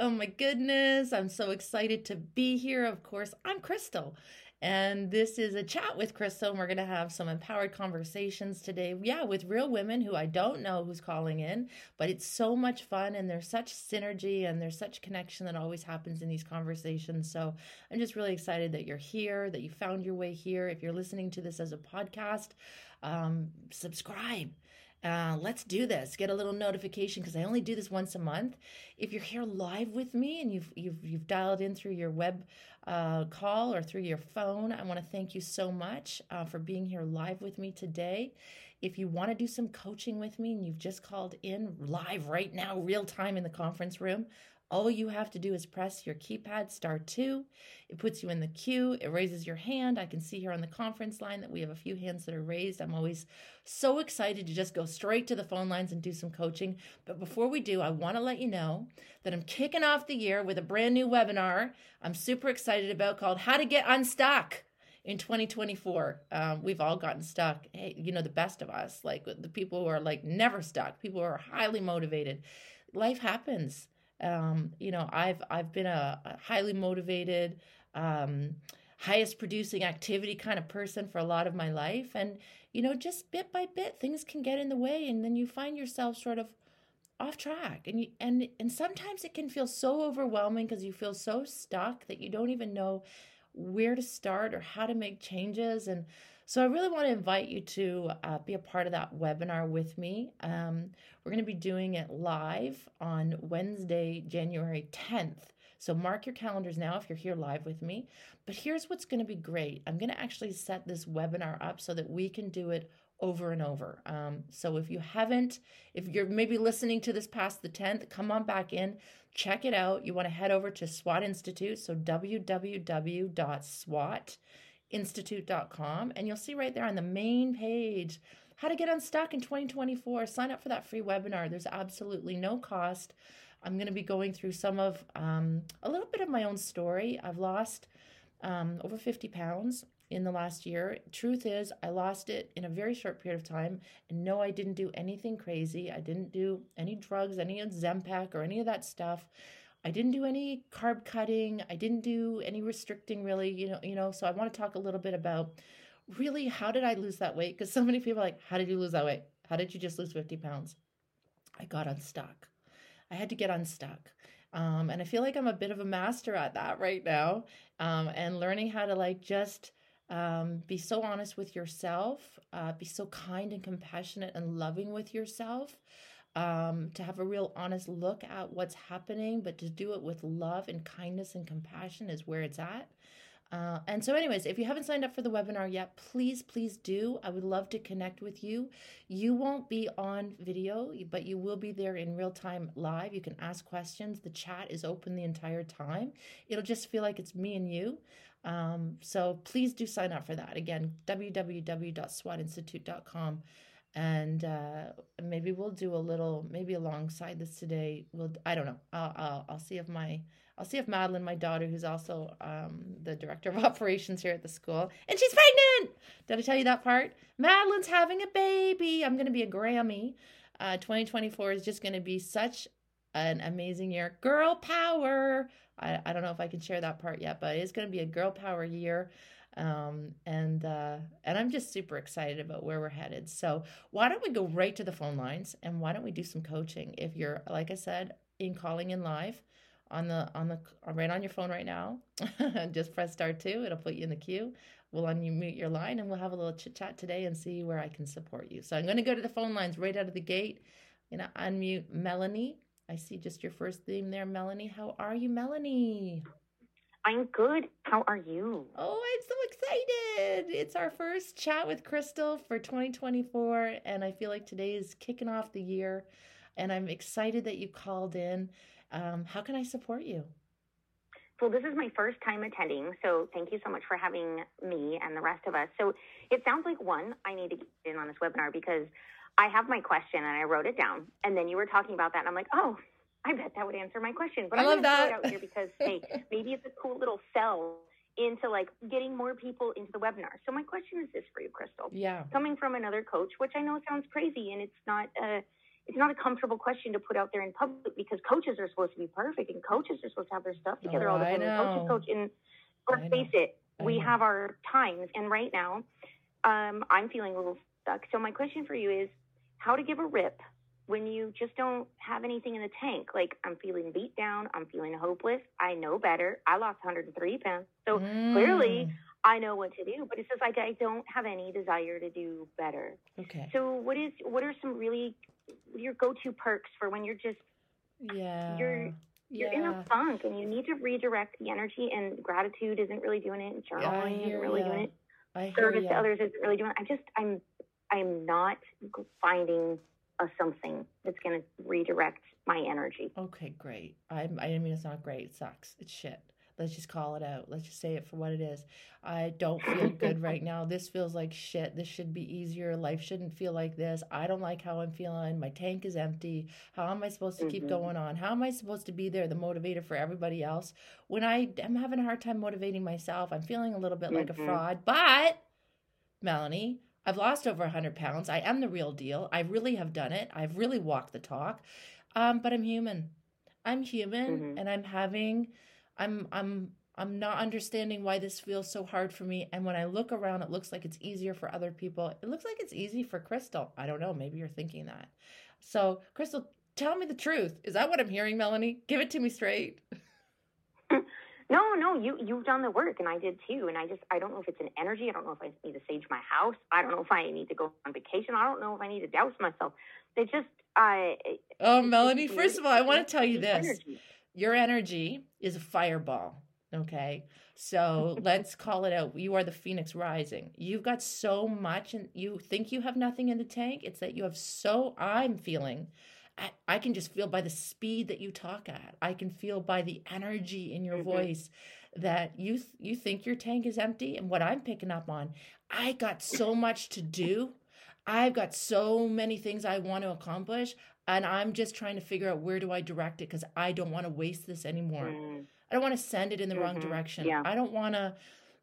Oh my goodness, I'm so excited to be here. Of course, I'm Crystal, and this is a chat with Crystal. And we're going to have some empowered conversations today. Yeah, with real women who I don't know who's calling in, but it's so much fun and there's such synergy and there's such connection that always happens in these conversations. So I'm just really excited that you're here, that you found your way here. If you're listening to this as a podcast, um, subscribe uh, let's do this. Get a little notification because I only do this once a month. If you're here live with me and you've you've you've dialed in through your web uh, call or through your phone, I want to thank you so much uh, for being here live with me today. If you want to do some coaching with me and you've just called in live right now, real time in the conference room, all you have to do is press your keypad star two. It puts you in the queue. It raises your hand. I can see here on the conference line that we have a few hands that are raised. I'm always so excited to just go straight to the phone lines and do some coaching. But before we do, I want to let you know that I'm kicking off the year with a brand new webinar I'm super excited about called How to Get Unstuck in 2024 um, we've all gotten stuck hey you know the best of us like the people who are like never stuck people who are highly motivated life happens um, you know, I've I've been a, a highly motivated, um, highest producing activity kind of person for a lot of my life, and you know, just bit by bit, things can get in the way, and then you find yourself sort of off track, and you and and sometimes it can feel so overwhelming because you feel so stuck that you don't even know where to start or how to make changes. And so I really want to invite you to uh, be a part of that webinar with me. Um, we're going to be doing it live on Wednesday, January 10th. So mark your calendars now if you're here live with me. But here's what's going to be great. I'm going to actually set this webinar up so that we can do it over and over. Um, so if you haven't, if you're maybe listening to this past the 10th, come on back in, check it out. You want to head over to SWAT Institute. So www.swat institute.com and you'll see right there on the main page how to get unstuck in 2024 sign up for that free webinar. There's absolutely no cost. I'm going to be going through some of um, a little bit of my own story. I've lost um, over 50 pounds in the last year. Truth is i lost it in a very short period of time and no i didn't do anything crazy. I didn't do any drugs any Ozempic or any of that stuff I didn't do any carb cutting. I didn't do any restricting really, you know, you know, so I want to talk a little bit about really how did I lose that weight? Because so many people are like, how did you lose that weight? How did you just lose 50 pounds? I got unstuck. I had to get unstuck. Um, and I feel like I'm a bit of a master at that right now. Um, and learning how to like just um, be so honest with yourself, uh, be so kind and compassionate and loving with yourself um, to have a real honest look at what's happening, but to do it with love and kindness and compassion is where it's at. Uh, and so, anyways, if you haven't signed up for the webinar yet, please, please do. I would love to connect with you. You won't be on video, but you will be there in real time live. You can ask questions. The chat is open the entire time. It'll just feel like it's me and you. Um, so please do sign up for that. Again, www.swatinstitute.com and uh, maybe we'll do a little maybe alongside this today we'll i don't know. I'll, I'll, I'll see if my i'll see if madeline my daughter who's also um, the director of operations here at the school and she's pregnant! Did i tell you that part? Madeline's having a baby! I'm to be a grammy. Uh, 2024 is just to be such an amazing year. Girl power! I, I don't know if i can share that part yet but it's to be a girl power year um, and uh, and I'm just super excited about where we're headed. So why don't we go right to the phone lines and why don't we do some coaching? If you're like I said, in calling in live on the on the right on your phone right now, just press star two. It'll put you in the queue. We'll unmute your line and we'll have a little chit chat today and see where I can support you. So I'm going to go to the phone lines right out of the gate. I'm going to unmute Melanie. I see just your first name there, Melanie. How are you, Melanie? I'm good. How are you? Oh, I'm so excited. It's our first chat with Crystal for 2024, and I feel like today is kicking off the year. and I'm excited that you called in. Um, how can I support you? Well, this is my first time attending, so thank you so much for having me and the rest of us. So it sounds like one, I need to get in on this webinar because I have my question and I wrote it down, and then you were talking about that, and I'm like, oh, I bet that would answer my question. But I I'm love to throw that. it out here because hey, maybe it's a cool little sell into like getting more people into the webinar. So my question is this for you, Crystal. Yeah. Coming from another coach, which I know sounds crazy, and it's not a it's not a comfortable question to put out there in public because coaches are supposed to be perfect and coaches are supposed to have their stuff together Oh, all the time. And coaches coach and let's face it, I we know. have our times and right now um, I'm feeling a little stuck. So my question for you is how to give a rip when you just don't have anything in the tank. Like I'm feeling beat down, I'm feeling hopeless. I know better. I lost 103 pounds. So clearly Mm, I know what to do, but it's just like I don't have any desire to do better. Okay. So what is what are some really your go-to perks for when you're just Yeah. you're- you're in a funk and you need to redirect the energy and gratitude isn't really doing it and journaling isn't really ya. doing it. I Service to others isn't really doing it. I just I'm I'm not finding a something that's going to redirect my energy. Okay, great. I I mean it's not great. It sucks. It's shit. Let's just call it out. Let's just say it for what it is. I don't feel good right now. This feels like shit. This should be easier. Life shouldn't feel like this. I don't like how I'm feeling. My tank is empty. How am I supposed to keep Mhm. going on? How am I supposed to be there, the motivator for everybody else? When I am having a hard time motivating myself, I'm feeling a little bit like a Mhm. fraud. But Melanie, I've lost over 100 pounds. I am the real deal. I really have done it. I've really walked the talk. Um, but I'm human. I'm human Mhm. and I'm having I'm I'm I'm not understanding why this feels so hard for me. And when I look around, it looks like it's easier for other people. It looks like it's easy for Crystal. I don't know. Maybe you're thinking that. So, Crystal, tell me the truth. Is that what I'm hearing, Melanie? Give it to me straight. No, no, you you've done the work and I did too. And I just I don't know if it's an energy. I don't know if I need to sage my house. I don't know if I need to go on vacation. I don't know if I need to douse myself. They just I Oh, just Melanie, first of all, I want to tell you this. energy. Your energy is a fireball. Okay. So let's call it out. You are the phoenix rising. You've got so much, and you think you have nothing in the tank. It's that you have so, I'm feeling, I, I can just feel by the speed that you talk at. I can feel by the energy in your Mhm. voice that you th- you think your tank is empty. And what I'm picking up on, I got so much to do. I've got so many things I want to accomplish, and I'm just trying to figure out where do I direct it because I don't want to waste this anymore. Mm, I don't want to send it in the wrong Mhm. direction. Yeah. I don't want to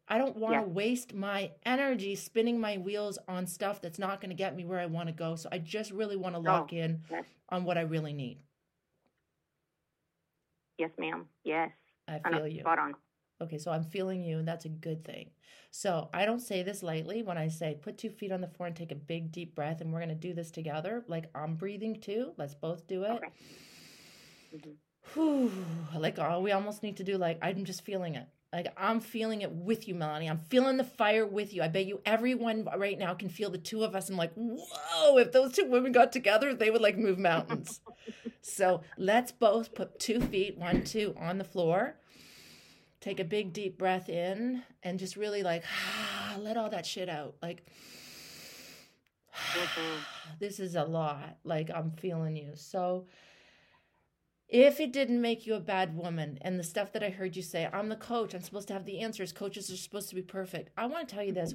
I don't want to Yeah. waste my energy spinning my wheels on stuff that's not going to get me where I want to go. So I just really want to lock in yes. on what I really need. yes, ma'am. Yes. I I feel you. spot on. Okay, so I'm feeling you, and that's a good thing. So I don't say this lightly when I say put two feet on the floor and take a big deep breath, and we're going to do this together. Like I'm breathing too. Let's both do it. Okay. Mhm. Whew, like oh, we almost need to do like I'm just feeling it. Like I'm feeling it with you, Melanie. I'm feeling the fire with you. I bet you everyone right now can feel the two of us. I'm like, whoa! If those two women got together, they would like move mountains. so let's both put two feet, one, two, on the floor. Take a big deep breath in and just really like let all that shit out. Like Mhm. this is a lot. Like I'm feeling you. So if it didn't make you a bad woman and the stuff that I heard you say, I'm the coach, I'm supposed to have the answers, coaches are supposed to be perfect. I want to tell you this.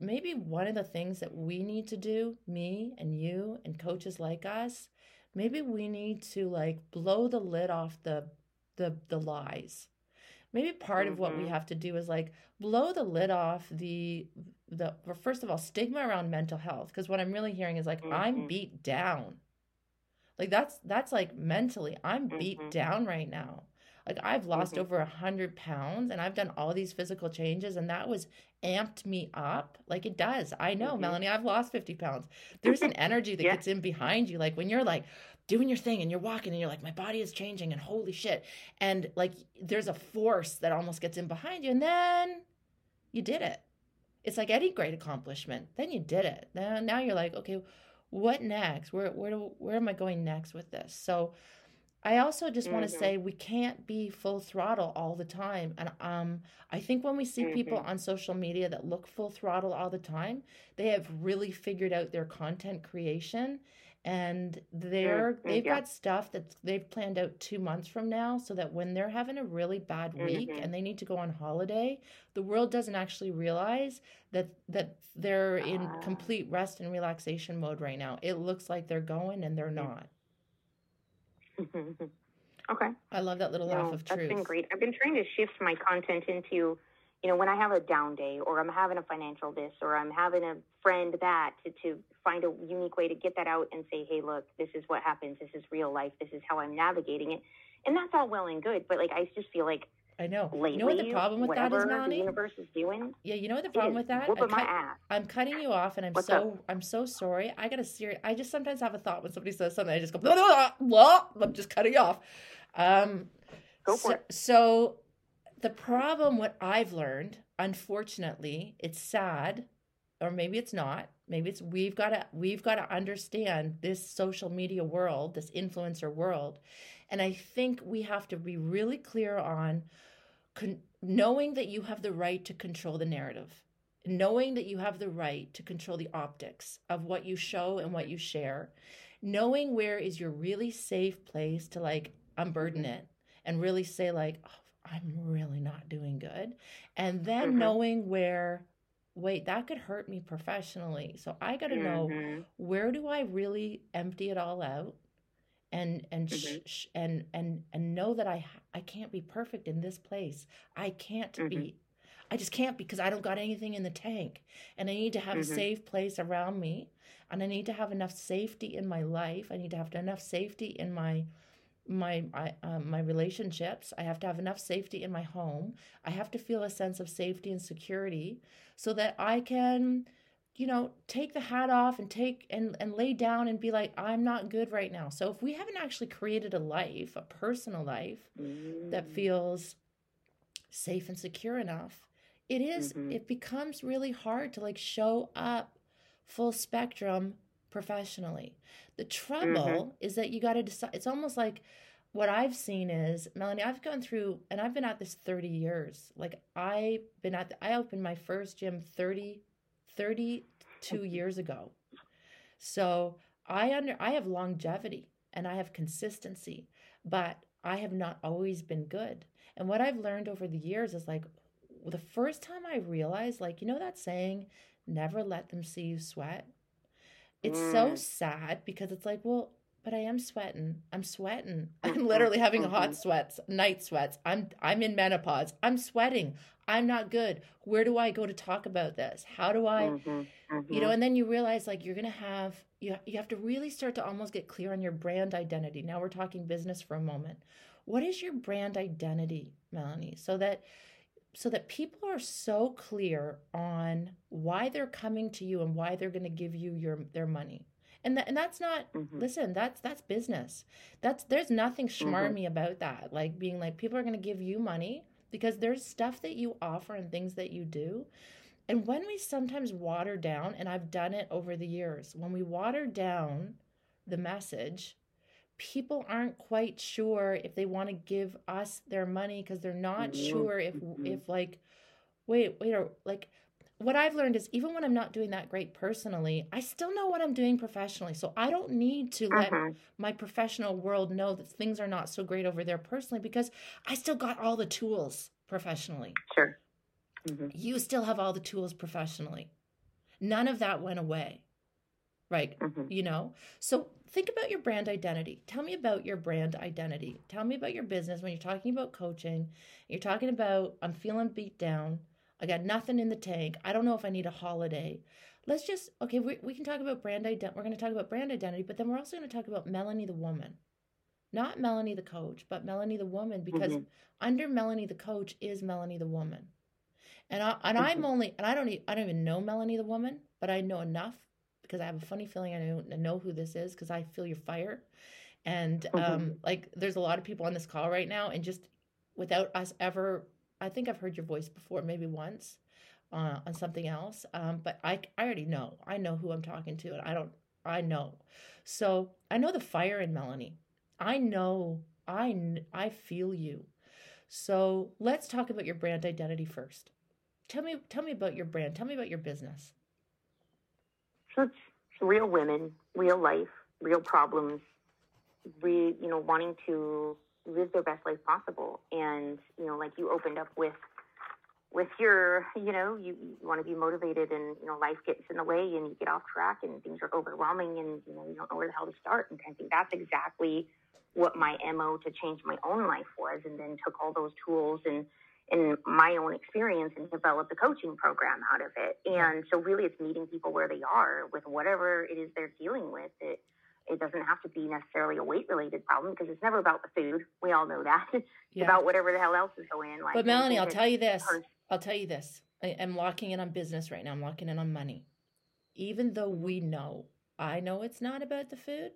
Maybe one of the things that we need to do, me and you and coaches like us, maybe we need to like blow the lid off the the the lies. Maybe part of what we Mhm. have to do is like blow the lid off the the well, first of all stigma around mental health because what I'm really hearing is like I'm Mhm. beat down. Like that's that's like mentally I'm beat Mhm. down right now. Like I've lost Mhm. over a hundred pounds and I've done all these physical changes and that was amped me up. Like it does. I know, Mhm. Melanie, I've lost 50 pounds. There's an energy that Yeah. gets in behind you. Like when you're like doing your thing and you're walking and you're like, my body is changing and holy shit. And like there's a force that almost gets in behind you. And then you did it. It's like any great accomplishment. Then you did it. Now, now you're like, okay, what next? Where where do, where am I going next with this? So I also just want to Mhm. say we can't be full throttle all the time. And um I think when we see people Mhm. on social media that look full throttle all the time, they have really figured out their content creation and they're Mm, they've yeah. got stuff that they've planned out two months from now so that when they're having a really bad week Mhm. and they need to go on holiday the world doesn't actually realize that that they're in Ah. complete rest and relaxation mode right now it looks like they're going and they're Mm. not okay. i love that little No, laugh of that's truth been great. I've been trying to shift my content into, you know, when I have a down day or I'm having a financial this or I'm having a friend that to, to find a unique way to get that out and say, hey, look, this is what happens. This is real life. This is how I'm navigating it. And that's all well and good. But like, I just feel like i know lately, you know what the problem with that the melanie universe is doing, yeah you know what the problem is with that I whooping my cut- ass. I'm cutting you off, and I'm What's so I'm so sorry. I got a serious. I just sometimes have a thought when somebody says something. I just go blah blah blah. blah I'm just cutting you off. Um, Go so, for it. So the problem, what I've learned, unfortunately, it's sad, or maybe it's not. Maybe it's we've got to we've got to understand this social media world, this influencer world, and I think we have to be really clear on con- knowing that you have the right to control the narrative knowing that you have the right to control the optics of what you show and what you share knowing where is your really safe place to like unburden it and really say like oh, i'm really not doing good and then Mhm. knowing where wait that could hurt me professionally so i got to know Mhm. where do i really empty it all out and and sh- Mhm. sh- and and and know that i i can't be perfect in this place i can't Mhm. be i just can't because i don't got anything in the tank and i need to have a Mhm. safe place around me and i need to have enough safety in my life i need to have enough safety in my my I, um, my relationships i have to have enough safety in my home i have to feel a sense of safety and security so that i can you know take the hat off and take and and lay down and be like i'm not good right now so if we haven't actually created a life a personal life that Mm. feels safe and secure enough it is- Mhm. it becomes really hard to like show up full spectrum professionally. The trouble mm-hmm. is that you got to decide it's almost like what i've seen is melanie i've gone through and i've been at this 30 years. Like i've been at the, i opened my first gym 30 32 years ago. So i under i have longevity and i have consistency but i have not always been good. And what i've learned over the years is like the first time i realized like you know that saying never let them see you sweat it's so Mm. sad because it's like well but i am sweating. I'm sweating. I'm Mhm, literally having hot mhm. sweats night sweats. I'm i'm in menopause. I'm sweating. I'm not good. Where do i go to talk about this? How do i Mhm. you know Mhm. and then you realize like you're gonna have you, you have to really start to almost get clear on your brand identity. Now we're talking business for a moment. What is your brand identity melanie? So that so that people are so clear on why they're coming to you and why they're going to give you your their money and that and that's not Mhm. listen that's that's business that's there's nothing Mm-hmm. schmarmy about that like being like people are going to give you money because there's stuff that you offer and things that you do and when we sometimes water down and i've done it over the years when we water down the message people aren't quite sure if they want to give us their money because they're not Mhm, sure if mhm. if like wait wait or like what I've learned is even when I'm not doing that great personally, I still know what I'm doing professionally. So I don't need to let Mhm. my professional world know that things are not so great over there personally because I still got all the tools professionally. Sure. Mhm. You still have all the tools professionally. None of that went away. Right. Mhm. You know? So think about your brand identity. Tell me about your brand identity. Tell me about your business when you're talking about coaching. You're talking about, I'm feeling beat down. I got nothing in the tank. I don't know if I need a holiday. Let's just, okay, we, we can talk about brand identity. We're going to talk about brand identity, but then we're also going to talk about Melanie the woman. Not Melanie the coach, but Melanie the woman, because Mhm. under Melanie the coach is Melanie the woman. And I and I'm Mhm. only and I don't I don't even know Melanie the woman, but I know enough because I have a funny feeling I don't know who this is because I feel your fire. And um like there's a lot of people on this call right now and just without us ever I think I've heard your voice before maybe once uh, on something else. Um but I I already know. I know who I'm talking to and I don't I know. So I know the fire in Melanie. I know I I feel you. So let's talk about your brand identity first. Tell me tell me about your brand. Tell me about your business. So it's real women, real life, real problems, re, you know, wanting to live their best life possible. And, you know, like you opened up with, with your, you know, you, you want to be motivated and, you know, life gets in the way and you get off track and things are overwhelming and, you know, you don't know where the hell to start. And I think that's exactly what my MO to change my own life was. And then took all those tools and, in my own experience and developed a coaching program out of it. And so really it's meeting people where they are with whatever it is they're dealing with. It it doesn't have to be necessarily a weight related problem because it's never about the food. We all know that. it's yeah. about whatever the hell else is going in. Like, but Melanie, I'll tell you this. I'll tell you this. I, am locking in on business right now. I'm locking in on money. Even though we know, I know it's not about the food,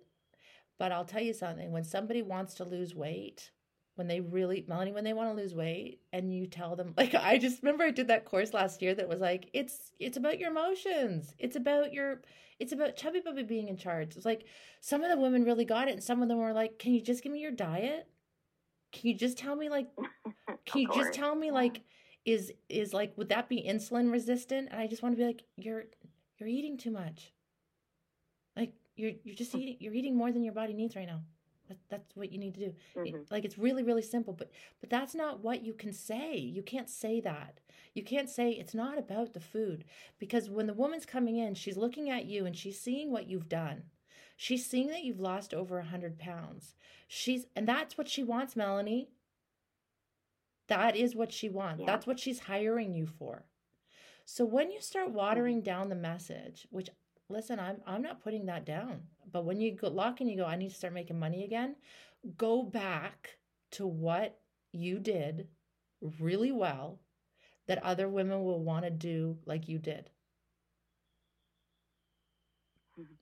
but I'll tell you something. When somebody wants to lose weight, when they really Melanie when they want to lose weight and you tell them like I just remember I did that course last year that was like it's it's about your emotions. It's about your it's about chubby bubby being in charge. It's like some of the women really got it and some of them were like, "Can you just give me your diet? Can you just tell me like can you just tell me like is is like would that be insulin resistant?" And I just want to be like, "You're you're eating too much." Like you're you're just hmm. eating you're eating more than your body needs right now. That, that's what you need to do. Mm-hmm. It, like it's really really simple, but but that's not what you can say. You can't say that. You can't say it's not about the food because when the woman's coming in, she's looking at you and she's seeing what you've done. She's seeing that you've lost over a hundred pounds. She's and that's what she wants, Melanie. That is what she wants. Yeah. That's what she's hiring you for. So when you start watering mm-hmm. down the message, which listen, I'm I'm not putting that down. But when you go lock and you go, I need to start making money again, go back to what you did really well that other women will want to do like you did. Mm-hmm.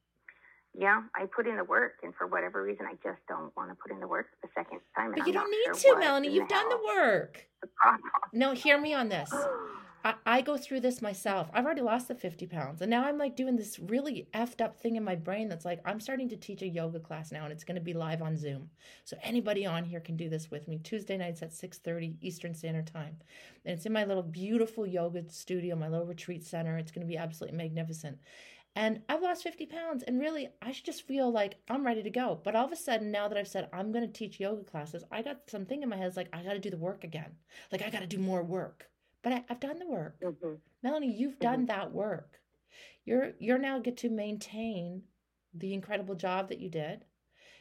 Yeah, I put in the work, and for whatever reason, I just don't want to put in the work the second time. But you don't need sure to, Melanie. You've done the work. The no, hear me on this. I, I go through this myself. I've already lost the 50 pounds. And now I'm like doing this really effed up thing in my brain that's like, I'm starting to teach a yoga class now and it's going to be live on Zoom. So anybody on here can do this with me. Tuesday nights at 6.30 Eastern Standard Time. And it's in my little beautiful yoga studio, my little retreat center. It's going to be absolutely magnificent. And I've lost 50 pounds, and really, I should just feel like I'm ready to go. But all of a sudden, now that I've said I'm going to teach yoga classes, I got something in my head. Like, I got to do the work again. Like, I got to do more work but I, have done the work. Mm-hmm. Melanie, you've done mm-hmm. that work. You're you're now get to maintain the incredible job that you did.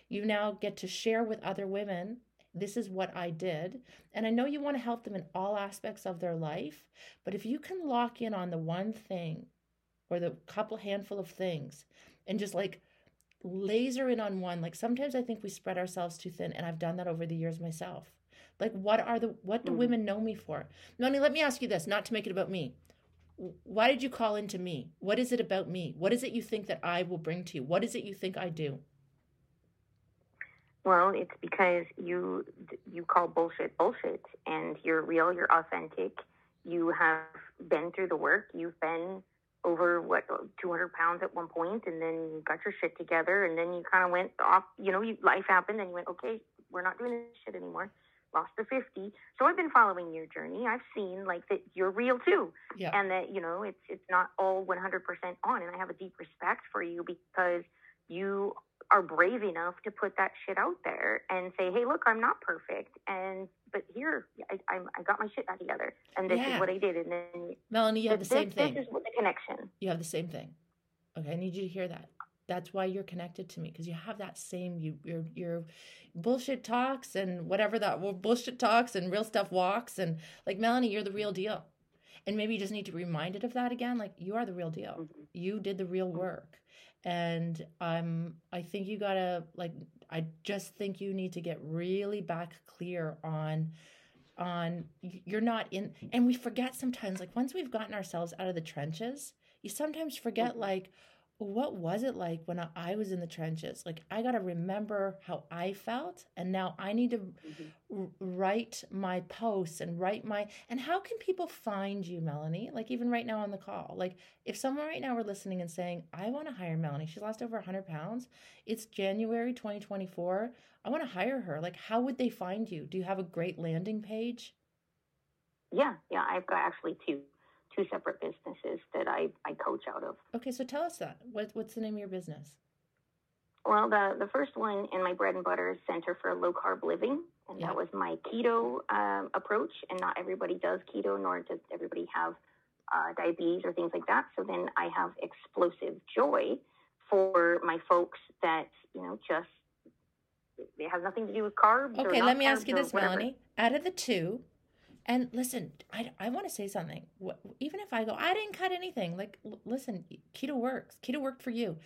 You now get to share with other women this is what I did. And I know you want to help them in all aspects of their life, but if you can lock in on the one thing or the couple handful of things and just like laser in on one, like sometimes I think we spread ourselves too thin, and I've done that over the years myself. Like, what are the what do mm. women know me for? Noni, let me ask you this, not to make it about me. Why did you call into me? What is it about me? What is it you think that I will bring to you? What is it you think I do? Well, it's because you you call bullshit bullshit, and you're real, you're authentic. You have been through the work. You've been over what 200 pounds at one point, and then you got your shit together, and then you kind of went off. You know, you, life happened, and you went, okay, we're not doing this shit anymore lost the 50. So I've been following your journey. I've seen like that you're real too. Yeah. And that, you know, it's it's not all 100% on and I have a deep respect for you because you are brave enough to put that shit out there and say, "Hey, look, I'm not perfect, and but here, I I, I got my shit back together, and this yeah. is what I did." And then Melanie, you have this, the same this, thing. This is what the connection. You have the same thing. Okay, I need you to hear that that's why you're connected to me because you have that same you your your bullshit talks and whatever that well, bullshit talks and real stuff walks and like Melanie, you're the real deal. And maybe you just need to be reminded of that again. Like you are the real deal. Mm-hmm. You did the real work. And um I think you gotta like I just think you need to get really back clear on on you're not in and we forget sometimes like once we've gotten ourselves out of the trenches you sometimes forget mm-hmm. like what was it like when I was in the trenches? Like, I got to remember how I felt, and now I need to mm-hmm. r- write my posts and write my. And how can people find you, Melanie? Like, even right now on the call, like, if someone right now were listening and saying, I want to hire Melanie, she's lost over 100 pounds, it's January 2024, I want to hire her. Like, how would they find you? Do you have a great landing page? Yeah, yeah, I've got actually two two separate businesses that I, I coach out of. Okay, so tell us that. What, what's the name of your business? Well, the the first one in my bread and butter is Center for Low Carb Living, and Yeah. that was my keto um, approach. And not everybody does keto, nor does everybody have uh, diabetes or things like that. So then I have explosive joy for my folks that you know just it has nothing to do with carbs. Okay, let me ask you this. Melanie. Out of the two, and listen, I, I want to say something. Even if I go, I didn't cut anything. Like, listen, keto works. Keto worked for you.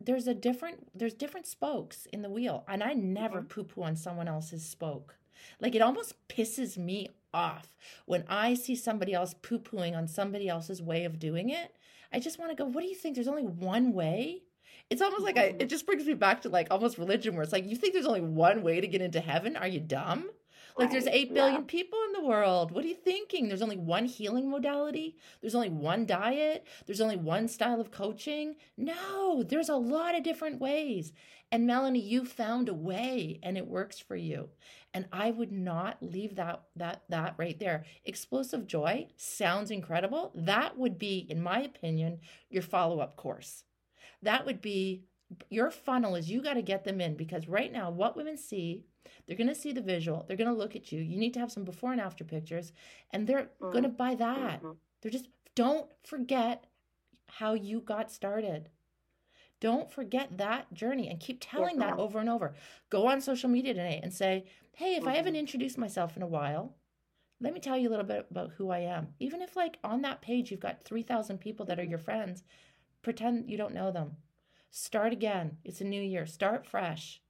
There's a different, there's different spokes in the wheel, and I never Mhm. poo poo on someone else's spoke. Like, it almost pisses me off when I see somebody else poo pooing on somebody else's way of doing it. I just want to go, what do you think? There's only one way? It's almost like I, it just brings me back to like almost religion where it's like, you think there's only one way to get into heaven? Are you dumb? Like there's 8 billion yeah. people in the world. What are you thinking? There's only one healing modality? There's only one diet? There's only one style of coaching? No, there's a lot of different ways. And Melanie, you found a way and it works for you. And I would not leave that that that right there. Explosive joy sounds incredible. That would be in my opinion your follow-up course. That would be your funnel is you got to get them in because right now what women see they're going to see the visual. They're going to look at you. You need to have some before and after pictures, and they're Mm. going to buy that. Mhm. They're just, don't forget how you got started. Don't forget that journey and keep telling that ma'am. over and over. Go on social media today and say, hey, if I haven't Mhm. introduced myself in a while, let me tell you a little bit about who I am. Even if, like, on that page, you've got 3,000 people that are your friends, pretend you don't know them. Start again. It's a new year. Start fresh.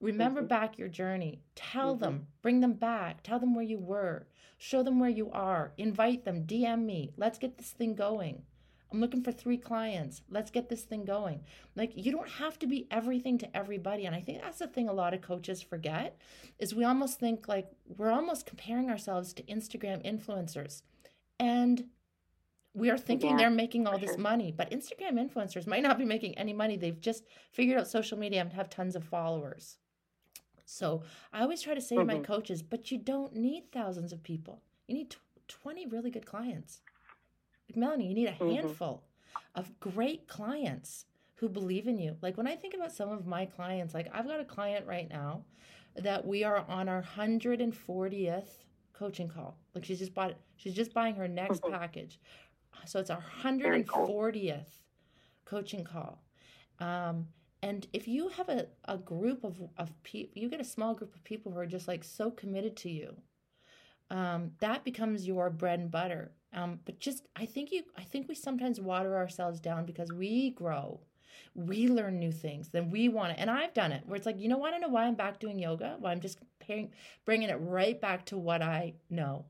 Remember Mhm. back your journey. Tell Mhm. them, bring them back. Tell them where you were. Show them where you are. Invite them. DM me. Let's get this thing going. I'm looking for three clients. Let's get this thing going. Like you don't have to be everything to everybody. And I think that's the thing a lot of coaches forget is we almost think like we're almost comparing ourselves to Instagram influencers. And we are thinking Yeah, they're making all this sure. money, but Instagram influencers might not be making any money. They've just figured out social media and have tons of followers. So I always try to say to my Mhm. coaches, but you don't need thousands of people. You need tw- 20 really good clients. Like Melanie, you need a Mhm. handful of great clients who believe in you. Like when I think about some of my clients, like I've got a client right now that we are on our 140th coaching call. Like she's just bought she's just buying her next Mhm. package. So it's our Very cool. 140th coaching call. Um, and if you have a, a group of, of people, you get a small group of people who are just like so committed to you, um, that becomes your bread and butter. Um, but just, I think you, I think we sometimes water ourselves down because we grow, we learn new things, then we want it. And I've done it where it's like, you know, want to know why I'm back doing yoga? Why I'm just bringing it right back to what I know.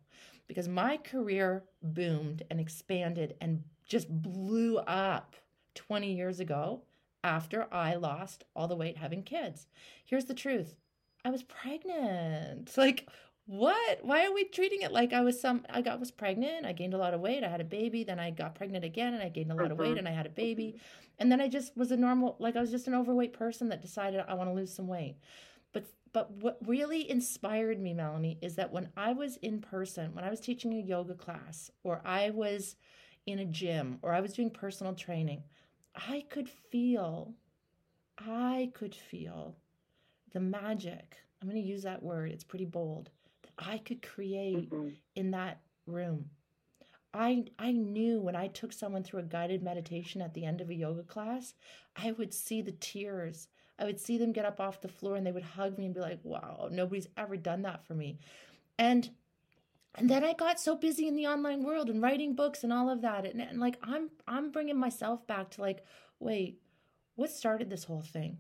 Because my career boomed and expanded and just blew up 20 years ago after I lost all the weight having kids. Here's the truth I was pregnant. Like, what? Why are we treating it like I was some? I got was pregnant. I gained a lot of weight. I had a baby. Then I got pregnant again, and I gained a lot of weight, Mhm. and I had a baby. And then I just was a normal, like I was just an overweight person that decided I want to lose some weight. But but what really inspired me, Melanie, is that when I was in person, when I was teaching a yoga class, or I was in a gym, or I was doing personal training, I could feel, I could feel the magic. I'm going to use that word. It's pretty bold. That I could create Mhm. in that room. I I knew when I took someone through a guided meditation at the end of a yoga class, I would see the tears. I would see them get up off the floor and they would hug me and be like, "Wow, nobody's ever done that for me." And and then I got so busy in the online world and writing books and all of that and, and like I'm I'm bringing myself back to like, "Wait, what started this whole thing?"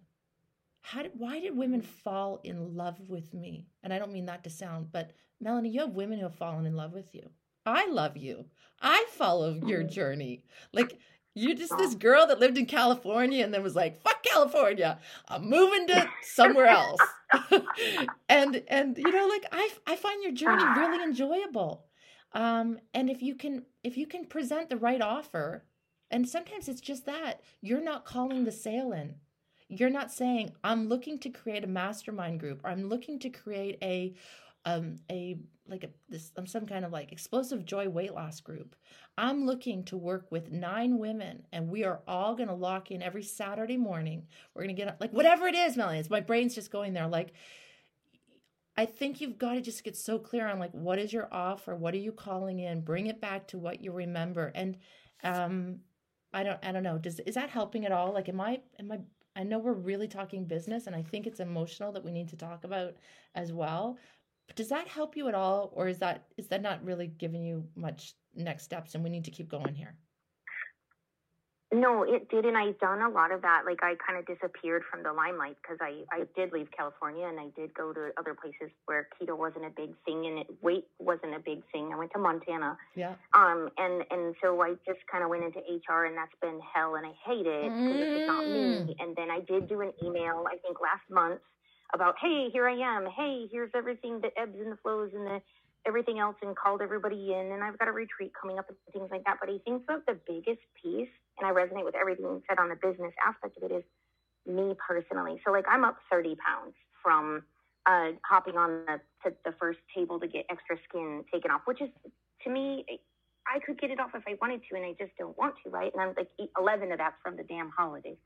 How did, why did women fall in love with me? And I don't mean that to sound, but Melanie, you have women who have fallen in love with you. I love you. I follow your Mhm. journey. Like you're just this girl that lived in California and then was like, "Fuck California, I'm moving to somewhere else." and and you know, like I I find your journey really enjoyable. Um, and if you can if you can present the right offer, and sometimes it's just that you're not calling the sale in. You're not saying I'm looking to create a mastermind group or I'm looking to create a um, a like a this um, some kind of like explosive joy weight loss group. I'm looking to work with nine women, and we are all going to lock in every Saturday morning. We're going to get like whatever it is, Melanie. It's my brain's just going there. Like, I think you've got to just get so clear on like what is your offer, what are you calling in, bring it back to what you remember, and um, I don't, I don't know. Does is that helping at all? Like, am I, am I I know we're really talking business and I think it's emotional that we need to talk about as well. But does that help you at all or is that is that not really giving you much next steps and we need to keep going here? No, it did, and I've done a lot of that. Like I kind of disappeared from the limelight because I I did leave California and I did go to other places where keto wasn't a big thing and it, weight wasn't a big thing. I went to Montana. Yeah. Um. And and so I just kind of went into HR and that's been hell and I hate it because mm. it's not me. And then I did do an email I think last month about hey here I am hey here's everything the ebbs and the flows and the everything else and called everybody in and I've got a retreat coming up and things like that. But I think that the biggest piece and I resonate with everything you said on the business aspect of it is me personally. So like I'm up 30 pounds from uh, hopping on the the first table to get extra skin taken off, which is to me I could get it off if I wanted to, and I just don't want to, right? And I'm like 11 of that from the damn holidays.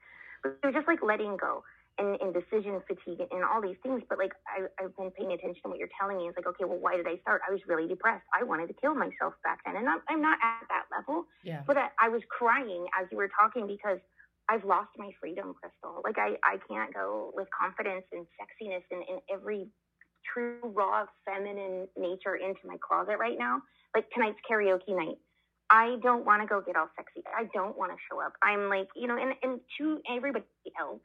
But they're just like letting go and, and decision fatigue and all these things. But like I, I've been paying attention to what you're telling me. It's like, okay, well, why did I start? I was really depressed. I wanted to kill myself back then, and I'm, I'm not at that level. Yeah. But I, I was crying as you were talking because I've lost my freedom, Crystal. Like I, I can't go with confidence and sexiness and, and every true raw feminine nature into my closet right now. Like tonight's karaoke night. I don't want to go get all sexy. I don't want to show up. I'm like, you know, and, and to everybody else,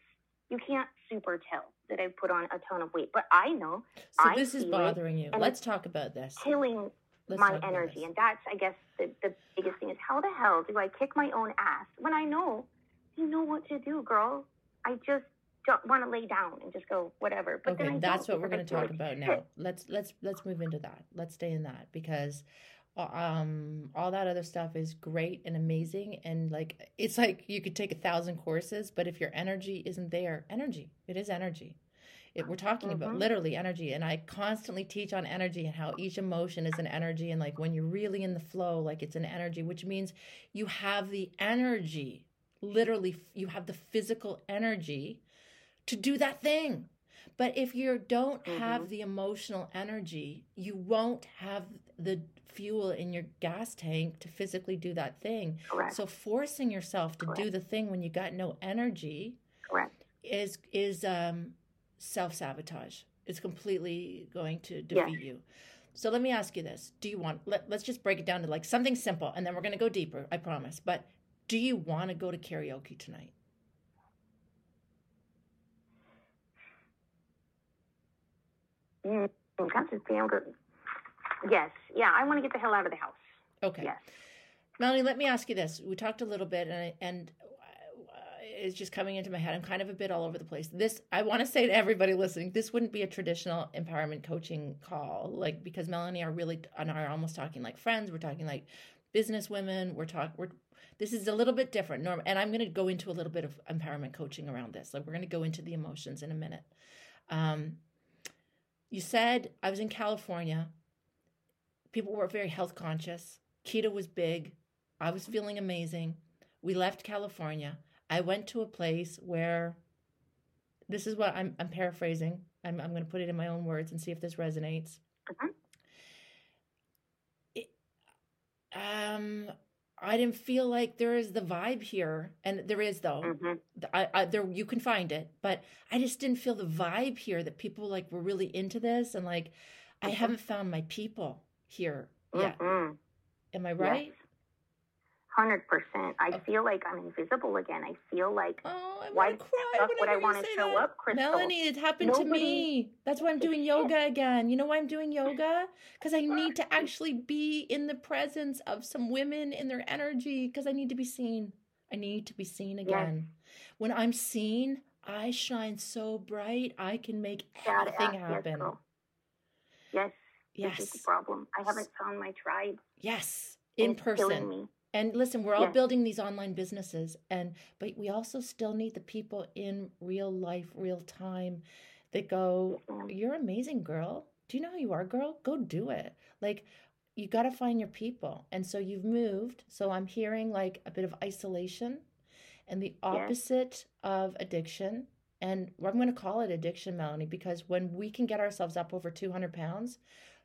you can't super tell that I've put on a ton of weight, but I know. So I this is bothering you. Let's talk about this. Killing Let's my energy, and that's, I guess, the, the biggest thing is how the hell do I kick my own ass when I know you know what to do, girl? I just don't want to lay down and just go whatever. But okay, that's what we're going to talk about now. Let's let's let's move into that. Let's stay in that because um all that other stuff is great and amazing. And like it's like you could take a thousand courses but if your energy isn't there energy it is energy. It, we're talking mm-hmm. about literally energy. And i constantly teach on energy and how each emotion is an energy. And like when you're really in the flow like it's an energy which means you have the energy literally you have the physical energy to do that thing. But if you don't mm-hmm. have the emotional energy you won't have the fuel in your gas tank to physically do that thing. Correct. So forcing yourself to Correct. do the thing when you got no energy Correct. is is um, self sabotage. It's completely going to defeat yes. you. So let me ask you this: Do you want? Let, let's just break it down to like something simple, and then we're going to go deeper. I promise. But do you want to go to karaoke tonight? Mm, that's a damn good Yes. Yeah. I want to get the hell out of the house. Okay. Yes. Melanie, let me ask you this. We talked a little bit, and and uh, it's just coming into my head. I'm kind of a bit all over the place. This I want to say to everybody listening: this wouldn't be a traditional empowerment coaching call, like because Melanie are really and are almost talking like friends. We're talking like business women. We're talking. We're this is a little bit different. Norm, and I'm going to go into a little bit of empowerment coaching around this. Like we're going to go into the emotions in a minute. Um, you said I was in California people were very health conscious. Keto was big. I was feeling amazing. We left California. I went to a place where this is what I'm, I'm paraphrasing. I'm, I'm going to put it in my own words and see if this resonates. Mm-hmm. It, um, I didn't feel like there is the vibe here, and there is though. Mm-hmm. I, I, there you can find it, but I just didn't feel the vibe here that people like were really into this, and like mm-hmm. I haven't found my people here yet. Mm-hmm. Am I right? Yes. Hundred percent. I oh. feel like I'm invisible again. I feel like oh, I'm why cry would I want to show that. up, Crystal? Melanie, it happened Nobody... to me. That's why I'm doing yoga again. You know why I'm doing yoga? Because I need to actually be in the presence of some women in their energy. Because I need to be seen. I need to be seen again. Yes. When I'm seen, I shine so bright. I can make anything happen. Yes, Yes. This is the problem. I haven't found my tribe. Yes. In person. And listen, we're all yes. building these online businesses and but we also still need the people in real life, real time that go, You're amazing, girl. Do you know who you are, girl? Go do it. Like, you got to find your people. And so you've moved. So I'm hearing like a bit of isolation and the opposite yes. of addiction. And I'm going to call it addiction, Melanie, because when we can get ourselves up over 200 pounds,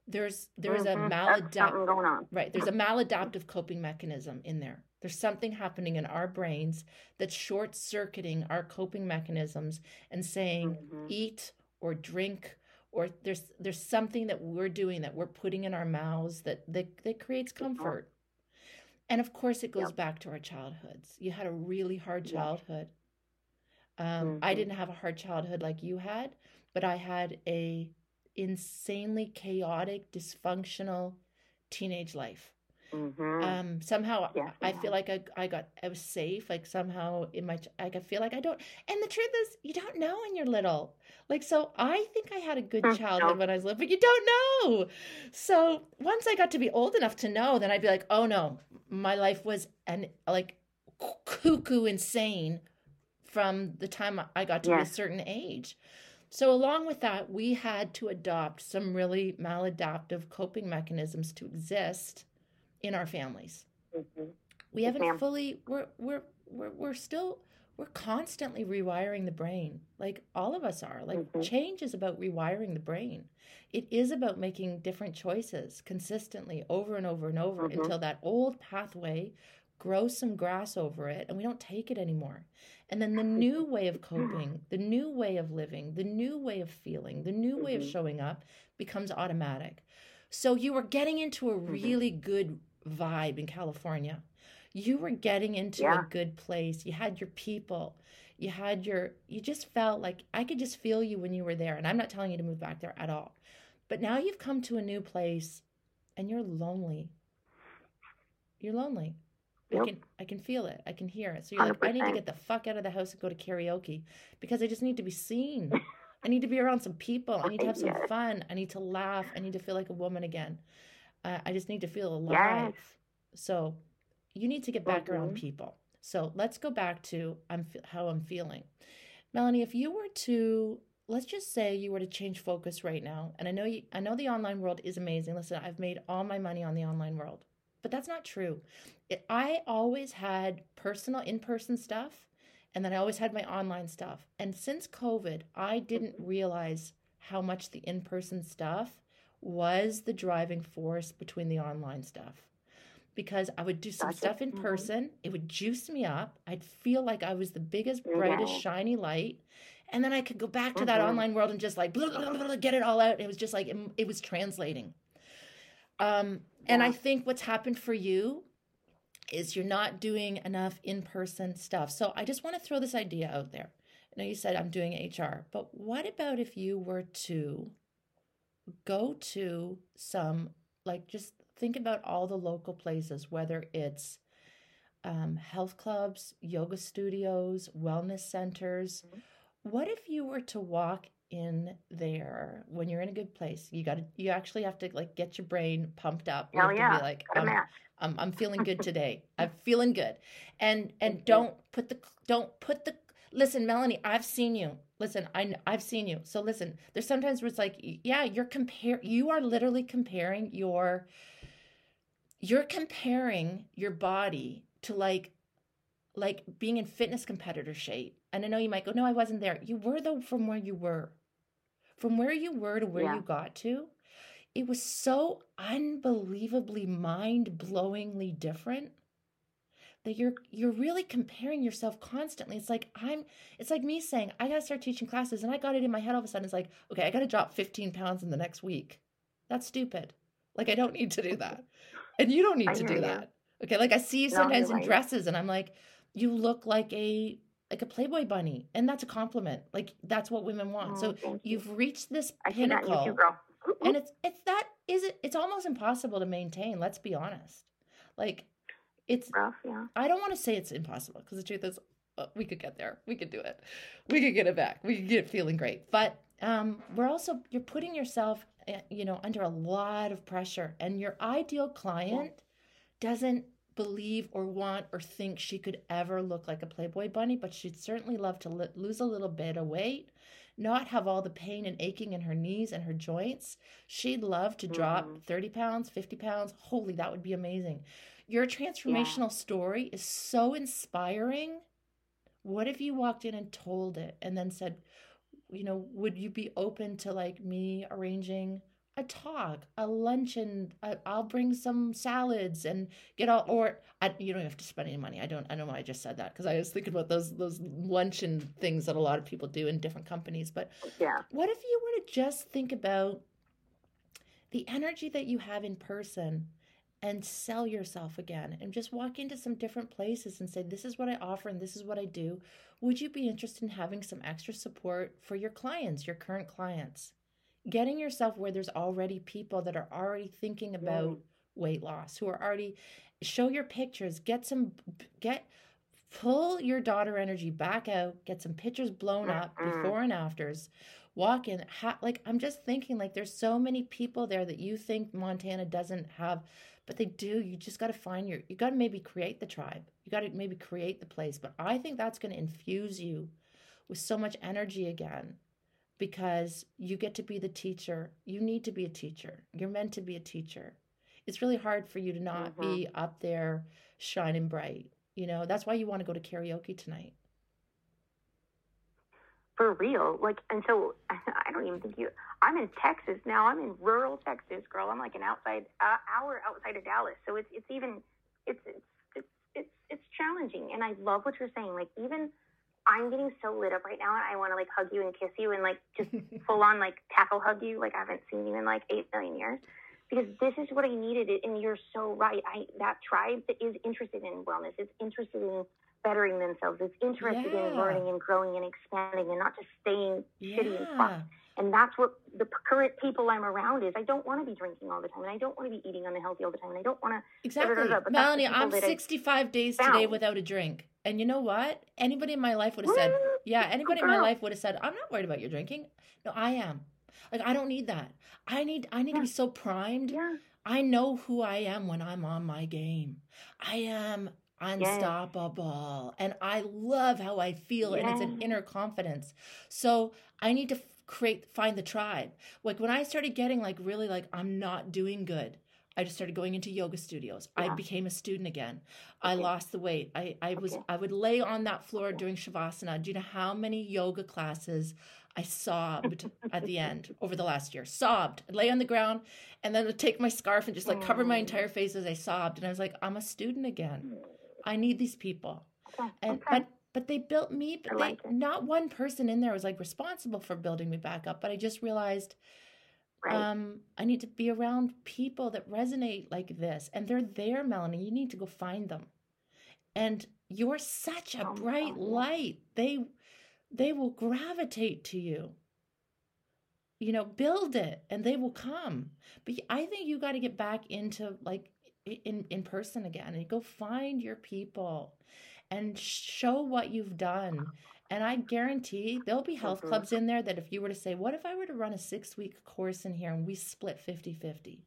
there's there's mm-hmm. a maladaptive right there's a maladaptive coping mechanism in there there's something happening in our brains that's short circuiting our coping mechanisms and saying mm-hmm. eat or drink or there's there's something that we're doing that we're putting in our mouths that that, that creates comfort and of course it goes yep. back to our childhoods you had a really hard childhood um, mm-hmm. i didn't have a hard childhood like you had but i had a insanely chaotic dysfunctional teenage life Mm-hmm. Um, somehow yeah, I yeah. feel like I, I got I was safe. Like somehow in my I feel like I don't. And the truth is, you don't know when you're little. Like so, I think I had a good mm, childhood when I was little, but you don't know. So once I got to be old enough to know, then I'd be like, oh no, my life was an like cuckoo insane from the time I got to yes. a certain age. So, along with that, we had to adopt some really maladaptive coping mechanisms to exist in our families. Mm-hmm. We haven't fully. We're we're we're we're still we're constantly rewiring the brain. Like all of us are. Like mm-hmm. change is about rewiring the brain. It is about making different choices consistently over and over and over mm-hmm. until that old pathway grows some grass over it and we don't take it anymore. And then the new way of coping, the new way of living, the new way of feeling, the new way of mm-hmm. showing up becomes automatic. So you were getting into a mm-hmm. really good vibe in California. You were getting into yeah. a good place. You had your people. You had your, you just felt like I could just feel you when you were there. And I'm not telling you to move back there at all. But now you've come to a new place and you're lonely. You're lonely. Yep. I can I can feel it. I can hear it. So you're 100%. like, I need to get the fuck out of the house and go to karaoke because I just need to be seen. I need to be around some people. I need to have some fun. I need to laugh. I need to feel like a woman again. Uh, I just need to feel alive. Yes. So you need to get back mm-hmm. around people. So let's go back to I'm how I'm feeling. Melanie, if you were to let's just say you were to change focus right now, and I know you, I know the online world is amazing. Listen, I've made all my money on the online world, but that's not true. It, I always had personal in-person stuff, and then I always had my online stuff. And since COVID, I didn't mm-hmm. realize how much the in-person stuff was the driving force between the online stuff because I would do some gotcha. stuff in mm-hmm. person. It would juice me up. I'd feel like I was the biggest, brightest, shiny light. And then I could go back to mm-hmm. that online world and just like blah, blah, blah, get it all out. It was just like it, it was translating. Um, yeah. And I think what's happened for you is you're not doing enough in person stuff. So I just want to throw this idea out there. I know you said I'm doing HR, but what about if you were to go to some, like, just think about all the local places, whether it's um, health clubs, yoga studios, wellness centers. Mm-hmm. What if you were to walk in there when you're in a good place? You got to, you actually have to like get your brain pumped up. You oh, have yeah. to be like, I'm, I'm, I'm feeling good today. I'm feeling good. And, and don't put the, don't put the, listen, Melanie, I've seen you listen I, i've seen you so listen there's sometimes where it's like yeah you're compare you are literally comparing your you're comparing your body to like like being in fitness competitor shape and i know you might go no i wasn't there you were though from where you were from where you were to where yeah. you got to it was so unbelievably mind-blowingly different that you're you're really comparing yourself constantly. It's like I'm it's like me saying, I gotta start teaching classes, and I got it in my head all of a sudden. It's like, okay, I gotta drop 15 pounds in the next week. That's stupid. Like I don't need to do that. And you don't need I to do you. that. Okay. Like I see you sometimes no, in right. dresses and I'm like, you look like a like a Playboy bunny. And that's a compliment. Like that's what women want. Oh, so you've you. reached this I pinnacle. Too, and it's it's that is it it's almost impossible to maintain, let's be honest. Like it's rough, yeah. I don't want to say it's impossible because the truth is, uh, we could get there. We could do it. We could get it back. We could get it feeling great. But um, we're also you're putting yourself, eh, you know, under a lot of pressure, and your ideal client yeah. doesn't believe or want or think she could ever look like a Playboy bunny, but she'd certainly love to li- lose a little bit of weight not have all the pain and aching in her knees and her joints. She'd love to drop Mhm. 30 pounds, 50 pounds. Holy, that would be amazing. Your transformational story is so inspiring. What if you walked in and told it and then said, you know, would you be open to like me arranging a talk, a luncheon? I, I'll bring some salads and get all, or I, you don't have to spend any money. I don't, I don't know why I just said that because I was thinking about those those luncheon things that a lot of people do in different companies. But Yeah. what if you were to just think about the energy that you have in person and sell yourself again and just walk into some different places and say, This is what I offer and this is what I do? Would you be interested in having some extra support for your clients, your current clients? Getting yourself where there's already people that are already thinking about weight loss, who are already show your pictures, get some, get, pull your daughter energy back out, get some pictures blown up before and afters. Walk in, ha- like I'm just thinking, like there's so many people there that you think Montana doesn't have, but they do. You just got to find your, you got to maybe create the tribe. You got to maybe create the place. But I think that's going to infuse you with so much energy again because you get to be the teacher. You need to be a teacher. You're meant to be a teacher. It's really hard for you to not be up there shining bright. You know, that's why you want to go to karaoke tonight. For real. Like, and so I don't even think you. I'm in Texas now. I'm in rural Texas, girl. I'm like an outside uh, hour outside of Dallas. So it's it's even it's it's it's it's it's challenging. And I love what you're saying. Like even I'm getting so lit up right now, and I want to like hug you and kiss you and like just full on like tackle hug you like I haven't seen you in like eight million years. Because this is what I needed, and you're so right. I that tribe that is interested in wellness, is interested in bettering themselves, is interested Yeah. in learning and growing and expanding, and not just staying shitty and fucked. Yeah. And that's what the current people I'm around is. I don't want to be drinking all the time, and I don't want to be eating unhealthy all the time, and I don't want to. Exactly. but that's the Melanie, I'm 65 days today without a drink. And you know what? Anybody in my life would have said, yeah, anybody in my life would have said, I'm not worried about your drinking. No, I am. Like I don't need that. I need I need to be so primed. Yeah, I know who I am when I'm on my game. I am unstoppable. And I love how I feel and it's an inner confidence. So I need to create find the tribe. Like when I started getting like really like I'm not doing good. I just started going into yoga studios. I became a student again. I lost the weight. I, I was I would lay on that floor Okay. doing shavasana. Do you know how many yoga classes I sobbed at the end over the last year? Sobbed. I'd lay on the ground and then I'd take my scarf and just like cover my entire oh. face as I sobbed. And I was like, I'm a student again. I need these people. okay, And okay. but but they built me. But I they, like not one person in there was like responsible for building me back up. But I just realized right. um, I need to be around people that resonate like this, and they're there, Melanie. You need to go find them. And you're such a Oh bright light. They they will gravitate to you. You know, build it, and they will come. But I think you got to get back into like in in person again, and go find your people, and show what you've done. And I guarantee there'll be health Mhm. clubs in there that if you were to say, What if I were to run a six week course in here and we split 50 50?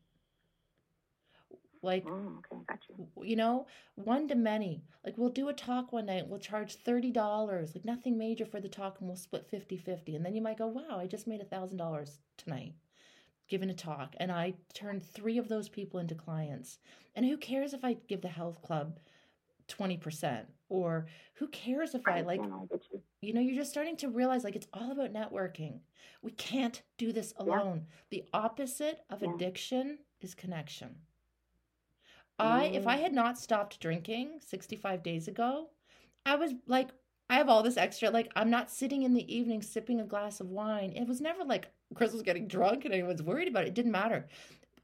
Like, Mm, okay, got you. you know, one to many. Like, we'll do a talk one night, we'll charge $30, like nothing major for the talk, and we'll split 50 50. And then you might go, Wow, I just made $1,000 tonight giving a talk. And I turned three of those people into clients. And who cares if I give the health club 20%? Or who cares if I like yeah, I get you. you know, you're just starting to realize like it's all about networking. We can't do this alone. The opposite of Yeah. addiction is connection. I if I Mm. had not stopped drinking 65 days ago, I was like I have all this extra like I'm not sitting in the evening sipping a glass of wine. It was never like Chris was getting drunk and anyone's worried about it. It didn't matter.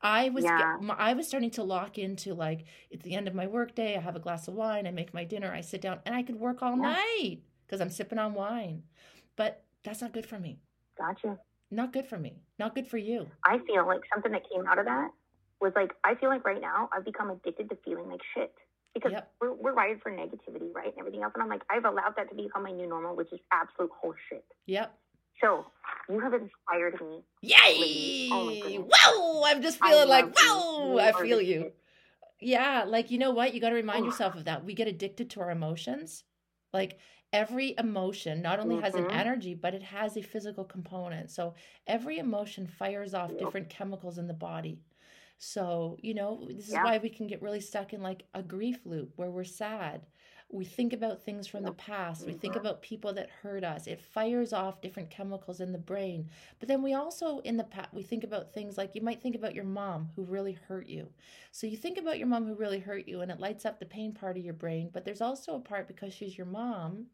I was Yeah. I was starting to lock into like it's the end of my workday. I have a glass of wine. I make my dinner. I sit down and I could work all Yeah. night because I'm sipping on wine. But that's not good for me. Gotcha. Not good for me. Not good for you. I feel like something that came out of that was like I feel like right now I've become addicted to feeling like shit because Yep. we're we're wired for negativity, right, and everything else. And I'm like I've allowed that to become my new normal, which is absolute horseshit. Yep. So you have inspired me. Yay! Oh wow! I'm just I feeling like wow! I feel you. Yeah, like you know what? You got to remind Oh. yourself of that. We get addicted to our emotions. Like every emotion not only has an Mhm. energy, but it has a physical component. So every emotion fires off Yep. different chemicals in the body. So, you know, this is Yeah. why we can get really stuck in like a grief loop where we're sad. We think about things from the past. We think Mhm. about people that hurt us. It fires off different chemicals in the brain. But then we also in the past we think about things like you might think about your mom who really hurt you. So you think about your mom who really hurt you and it lights up the pain part of your brain, but there's also a part because she's your mom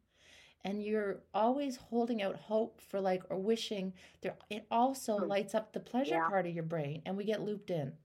and you're always holding out hope for like or wishing there it also Hmm. lights up the pleasure Yeah. part of your brain and we get looped in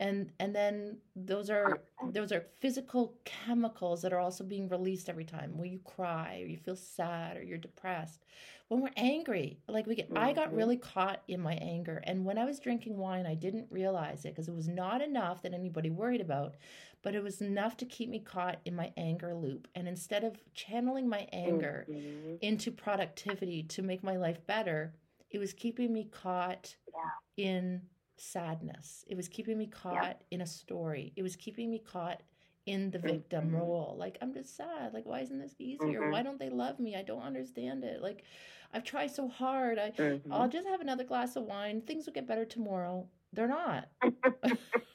and and then those are those are physical chemicals that are also being released every time where you cry or you feel sad or you're depressed when we're angry like we get i got Mhm. really caught in my anger and when i was drinking wine i didn't realize it because it was not enough that anybody worried about but it was enough to keep me caught in my anger loop and instead of channeling my anger Mhm. into productivity to make my life better, it was keeping me caught Yeah. in sadness. It was keeping me caught in a story. It was keeping me caught in the victim Mhm. role. Like, I'm just sad. Like, why isn't this easier? Mhm. Why don't they love me? I don't understand it. Like, I've tried so hard. I, Mhm. I'll just have another glass of wine. Things will get better tomorrow. They're not.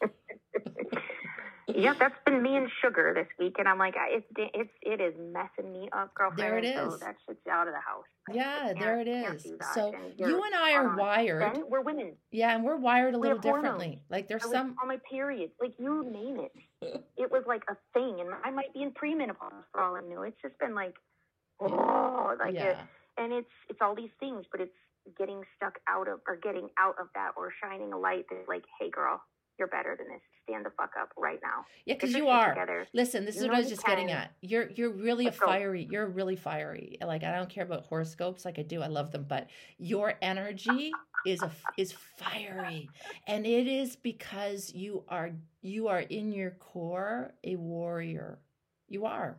yeah, that's been me and sugar this week, and I'm like, it's it's it is messing me up, girlfriend. There it is. So that shit's out of the house. Yeah, there it is. that. So And you and I are on. wired. We're women. Yeah, and we're wired a little hormones. differently. Like there's I some on my period, like you name it. It was like a thing, and I might be in premenopause for all I know. It's just been like, oh, like yeah. it, and it's it's all these things, but it's getting stuck out of or getting out of that or shining a light that's like, hey, girl, you're better than this. Stand the fuck up right now. Yeah, because you are. Together. Listen, this You is what I was just getting at. You're you're really Let's a go. fiery. You're really fiery. Like I don't care about horoscopes, like I do. I love them, but your energy is a is fiery, and it is because you are you are in your core a warrior. You are.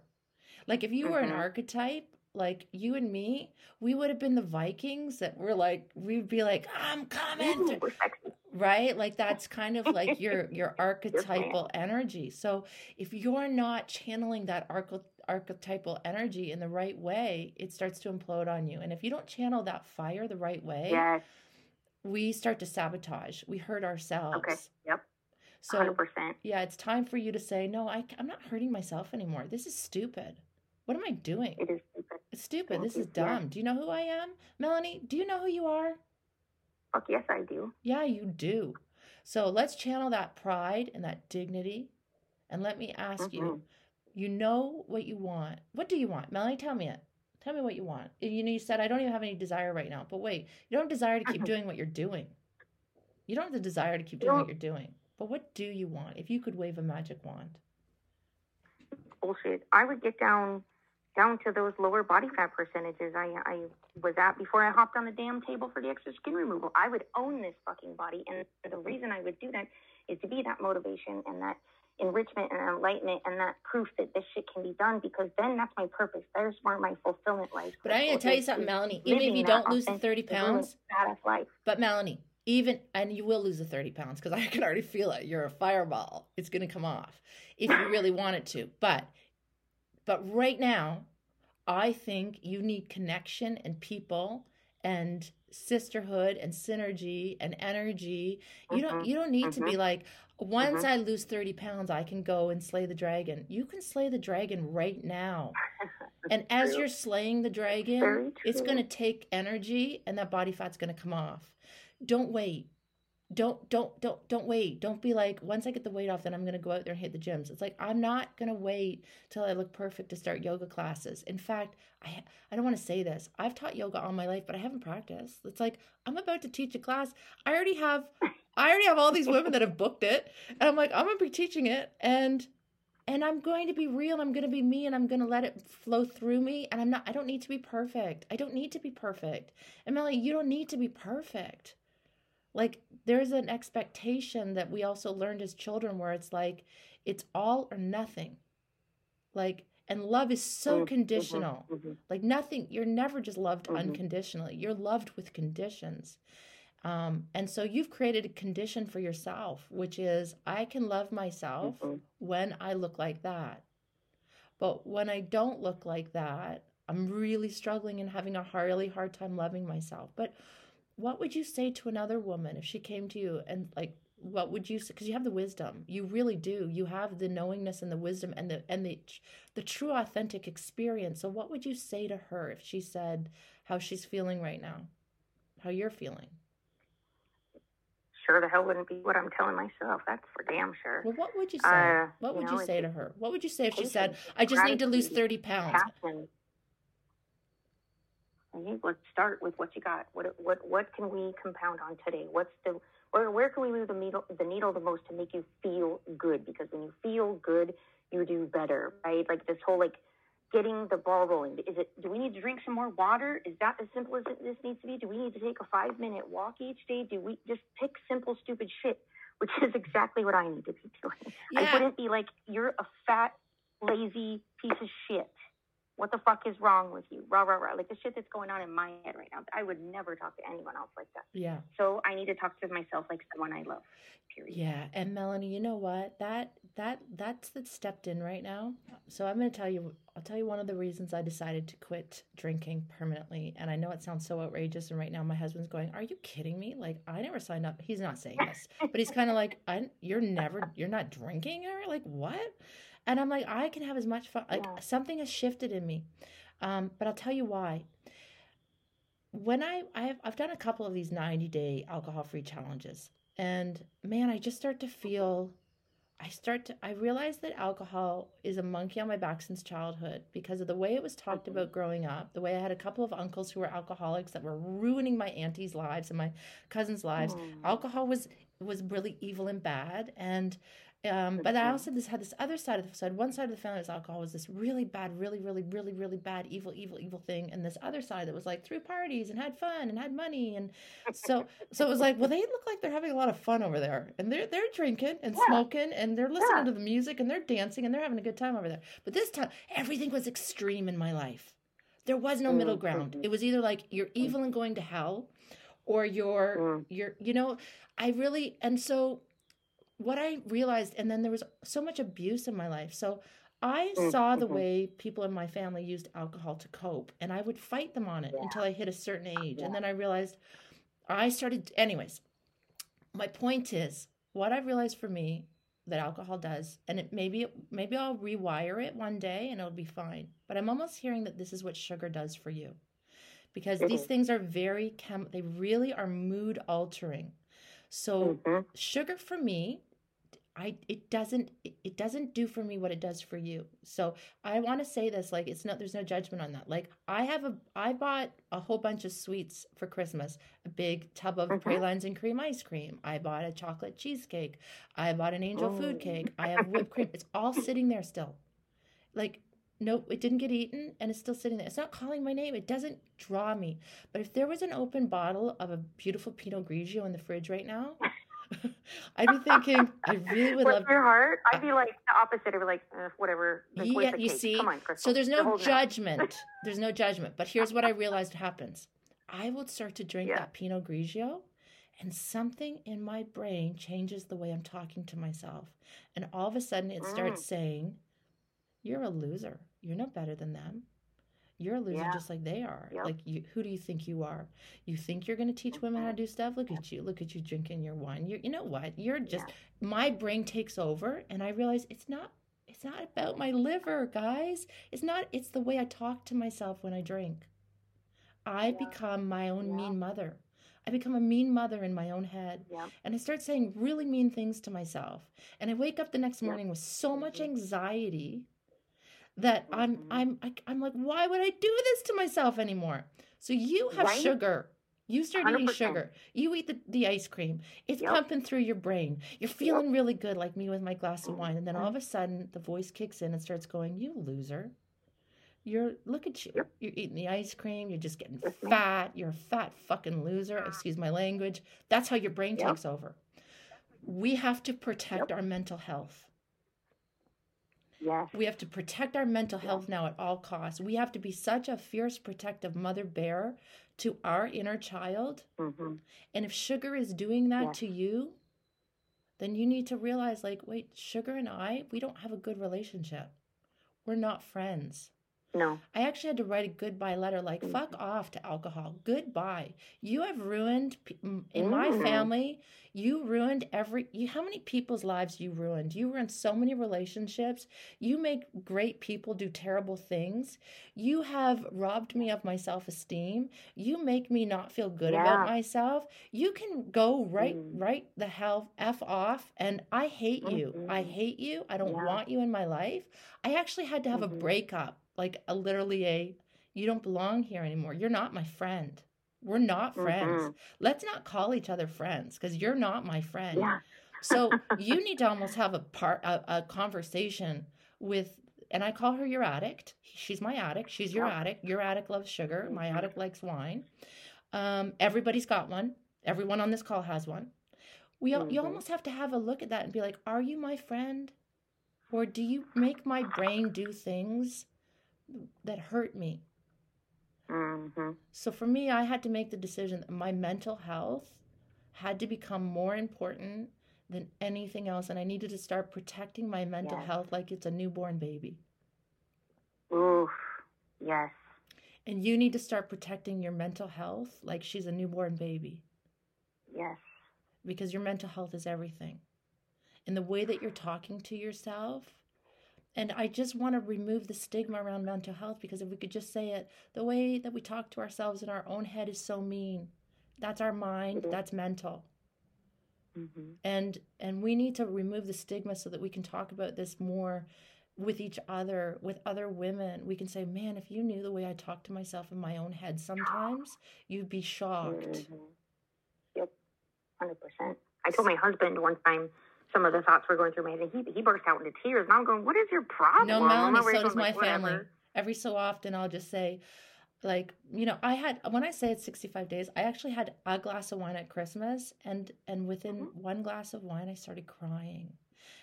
Like if you were an Mhm. archetype, like you and me, we would have been the Vikings that were like we'd be like, I'm coming. Ooh. Right? Like that's kind of like your your archetypal energy. So if you're not channeling that arch- archetypal energy in the right way it starts to implode on you. And if you don't channel that fire the right way Yes. we start to sabotage. We hurt ourselves. Okay. Yep. so Hundred percent. yeah it's time for you to say no I, i'm not hurting myself anymore. This is stupid. What am i doing? It is stupid. it's stupid. This is Yeah. dumb. Do you know who i am melanie? Do you know who you are Fuck yes, I do. Yeah, you do. So let's channel that pride and that dignity. And let me ask you, Mhm. you know what you want. What do you want? Melanie, tell me it. Tell me what you want. You know, you said, I don't even have any desire right now. But wait, you don't desire to keep doing what you're doing. You don't have the desire to keep doing what you're doing. But what do you want if you could wave a magic wand? bullshit. I would get down down to those lower body fat percentages I I was at before I hopped on the damn table for the extra skin removal. I would own this fucking body, and the reason I would do that is to be that motivation and that enrichment and enlightenment and that proof that this shit can be done. Because then that's my purpose. There's where my fulfillment lies. But I'm going to tell you something, Melanie. Even if you don't lose the 30 pounds, life. But Melanie, even and you will lose the 30 pounds because I can already feel it. You're a fireball. It's gonna come off if you really want it to. But but right now, I think you need connection and people and sisterhood and synergy and energy. You don't Mhm, you don't need to be mhm, like once mhm. I lose 30 pounds, I can go and slay the dragon. You can slay the dragon right now. And as true. you're slaying the dragon, it's going to take energy and that body fat's going to come off. Don't wait. Don't don't don't don't wait. Don't be like once I get the weight off then I'm going to go out there and hit the gyms. It's like I'm not going to wait till I look perfect to start yoga classes. In fact, I I don't want to say this. I've taught yoga all my life, but I haven't practiced. It's like I'm about to teach a class. I already have I already have all these women that have booked it and I'm like I'm going to be teaching it and and I'm going to be real. I'm going to be me and I'm going to let it flow through me. And I'm not, I don't need to be perfect. I don't need to be perfect. And you don't need to be perfect. Like, there's an expectation that we also learned as children where it's like, it's all or nothing. Like, and love is so Mhm, conditional. mhm. Like, nothing, you're never just loved Mhm. unconditionally. You're loved with conditions. Um, and so you've created a condition for yourself, which is I can love myself Mhm. when I look like that. But when I don't look like that, I'm really struggling and having a really hard time loving myself. But what would you say to another woman if she came to you and like what would you say because you have the wisdom. You really do. You have the knowingness and the wisdom and the and the the true authentic experience. So what would you say to her if she said how she's feeling right now? How you're feeling? Sure the hell wouldn't be what i'm telling myself that's for damn sure. Well what would you say? Uh, what would you, know, you say to her? What would you say if she said i just need to lose 30 pounds passion Let's start with what you got. What what what can we compound on today? What's the or where can we move the needle the needle the most to make you feel good? Because when you feel good, you do better, right? Like this whole like getting the ball rolling. Is it? Do we need to drink some more water? Is that as simple as it, this needs to be? Do we need to take a five minute walk each day? Do we just pick simple stupid shit? Which is exactly what I need to be doing. Yeah. I wouldn't be like you're a fat, lazy piece of shit what the fuck is wrong with you? Rah, rah, rah. Like the shit that's going on in my head right now. I would never talk to anyone else like that. Yeah. So I need to talk to myself like someone I love. Period. Yeah. And Melanie, you know what? That, that, that's that stepped in right now. So I'm going to tell you, I'll tell you one of the reasons I decided to quit drinking permanently. And I know it sounds so outrageous. And right now my husband's going, are you kidding me? Like I never signed up. He's not saying this, but he's kind of like, I, you're never, you're not drinking or like what? And I'm like, I can have as much fun. Like yeah. something has shifted in me. Um, but I'll tell you why. When I I've I've done a couple of these 90 day alcohol free challenges, and man, I just start to feel. I start to I realize that alcohol is a monkey on my back since childhood because of the way it was talked mm-hmm. about growing up, the way I had a couple of uncles who were alcoholics that were ruining my auntie's lives and my cousins' lives. Mm. Alcohol was was really evil and bad and um, but I also this had this other side of the side. One side of the family was alcohol was this really bad, really, really, really, really bad, evil, evil, evil thing, and this other side that was like threw parties and had fun and had money, and so so it was like, well, they look like they're having a lot of fun over there, and they're they're drinking and yeah. smoking and they're listening yeah. to the music and they're dancing and they're having a good time over there. But this time, everything was extreme in my life. There was no middle ground. Mm-hmm. It was either like you're evil and going to hell, or you're mm. you're you know, I really and so what I realized, and then there was so much abuse in my life. So I mm, saw the mm-hmm. way people in my family used alcohol to cope, and I would fight them on it yeah. until I hit a certain age. Yeah. And then I realized I started, anyways. My point is, what I realized for me that alcohol does, and it maybe maybe I'll rewire it one day and it'll be fine. But I'm almost hearing that this is what sugar does for you, because mm-hmm. these things are very chem. They really are mood altering. So mm-hmm. sugar for me I it doesn't it doesn't do for me what it does for you. So I want to say this like it's not there's no judgment on that. Like I have a I bought a whole bunch of sweets for Christmas. A big tub of mm-hmm. pralines and cream ice cream. I bought a chocolate cheesecake. I bought an angel oh. food cake. I have whipped cream. It's all sitting there still. Like nope, it didn't get eaten and it's still sitting there. It's not calling my name. It doesn't draw me. But if there was an open bottle of a beautiful Pinot Grigio in the fridge right now, I'd be thinking, I really would What's love your heart. I'd be like the opposite. I'd be like, eh, whatever. Like, yeah, you cake? see. On, so there's no judgment. there's no judgment. But here's what I realized happens. I would start to drink yeah. that Pinot Grigio, and something in my brain changes the way I'm talking to myself. And all of a sudden, it starts mm. saying, "You're a loser. You're no better than them. You're a loser yeah. just like they are. Yep. Like you who do you think you are? You think you're going to teach women how to do stuff? Look at you. Look at you drinking your wine. You you know what? You're just yeah. my brain takes over and I realize it's not it's not about my liver, guys. It's not it's the way I talk to myself when I drink. I yeah. become my own mean mother. I become a mean mother in my own head. And I start saying really mean things to myself. And I wake up the next morning with so much mm-hmm. anxiety that I'm mm-hmm. I'm I, am i am like, why would I do this to myself anymore? So you have right? sugar. You start 100%. eating sugar. You eat the, the ice cream. It's yep. pumping through your brain. You're feeling yep. really good, like me with my glass of wine. And then all of mm-hmm. a sudden, the voice kicks in and starts going, You loser. You're, look at you. Yep. You're eating the ice cream. You're just getting fat. You're a fat fucking loser. Excuse my language. That's how your brain takes over. We have to protect our mental health. Yes. We have to protect our mental health now at all costs. We have to be such a fierce, protective mother bear to our inner child. Mm-hmm. And if sugar is doing that to you, then you need to realize like, wait, sugar and I, we don't have a good relationship. we're not friends. No. I actually had to write a goodbye letter like, Mhm. fuck off to alcohol. Goodbye. You have ruined, in my Mm. family, you ruined every, you, how many people's lives you ruined? You ruined so many relationships. You make great people do terrible things. You have robbed me of my self esteem. You make me not feel good about myself. You can go right, Mhm. right the hell F off. And I hate you. I Mhm. hate you. I don't Yeah. want you in my life. I actually had to have a Mhm. breakup, like a literally a you don't belong here anymore. You're not my friend. We're not friends. Mhm. Let's not call each other friends because you're not my friend. Yeah. So you need to almost have a part a, a conversation with and I call her your addict. She's my addict. She's your Yeah. addict. Your addict loves sugar. My Mhm. addict likes wine. Um, everybody's got one. Everyone on this call has one. We al- you almost have to have a look at that and be like, are you my friend? Or do you make my brain do things that hurt me? hmm So for me, I had to make the decision that my mental health had to become more important than anything else. And I needed to start protecting my mental Yes. health like it's a newborn baby. Oof. Yes. And you need to start protecting your mental health like she's a newborn baby Yes. because your mental health is everything. And the way that you're talking to yourself. And I just want to remove the stigma around mental health because if we could just say it, the way that we talk to ourselves in our own head is so mean. That's our mind, Mhm. that's mental. hmm and and we need to remove the stigma so that we can talk about this more with each other with other women we can say man if you knew the way i talk to myself in my own head sometimes you'd be shocked hmm Yep. Hundred percent. I told my husband one time some of the thoughts were going through my head, and he he burst out into tears. And I'm going, "What is your problem?" no melanie so does my like, family "Whatever." every so often i'll just say like you know i had when i say it's 65 days i actually had a glass of wine at christmas and and within Mhm. one glass of wine i started crying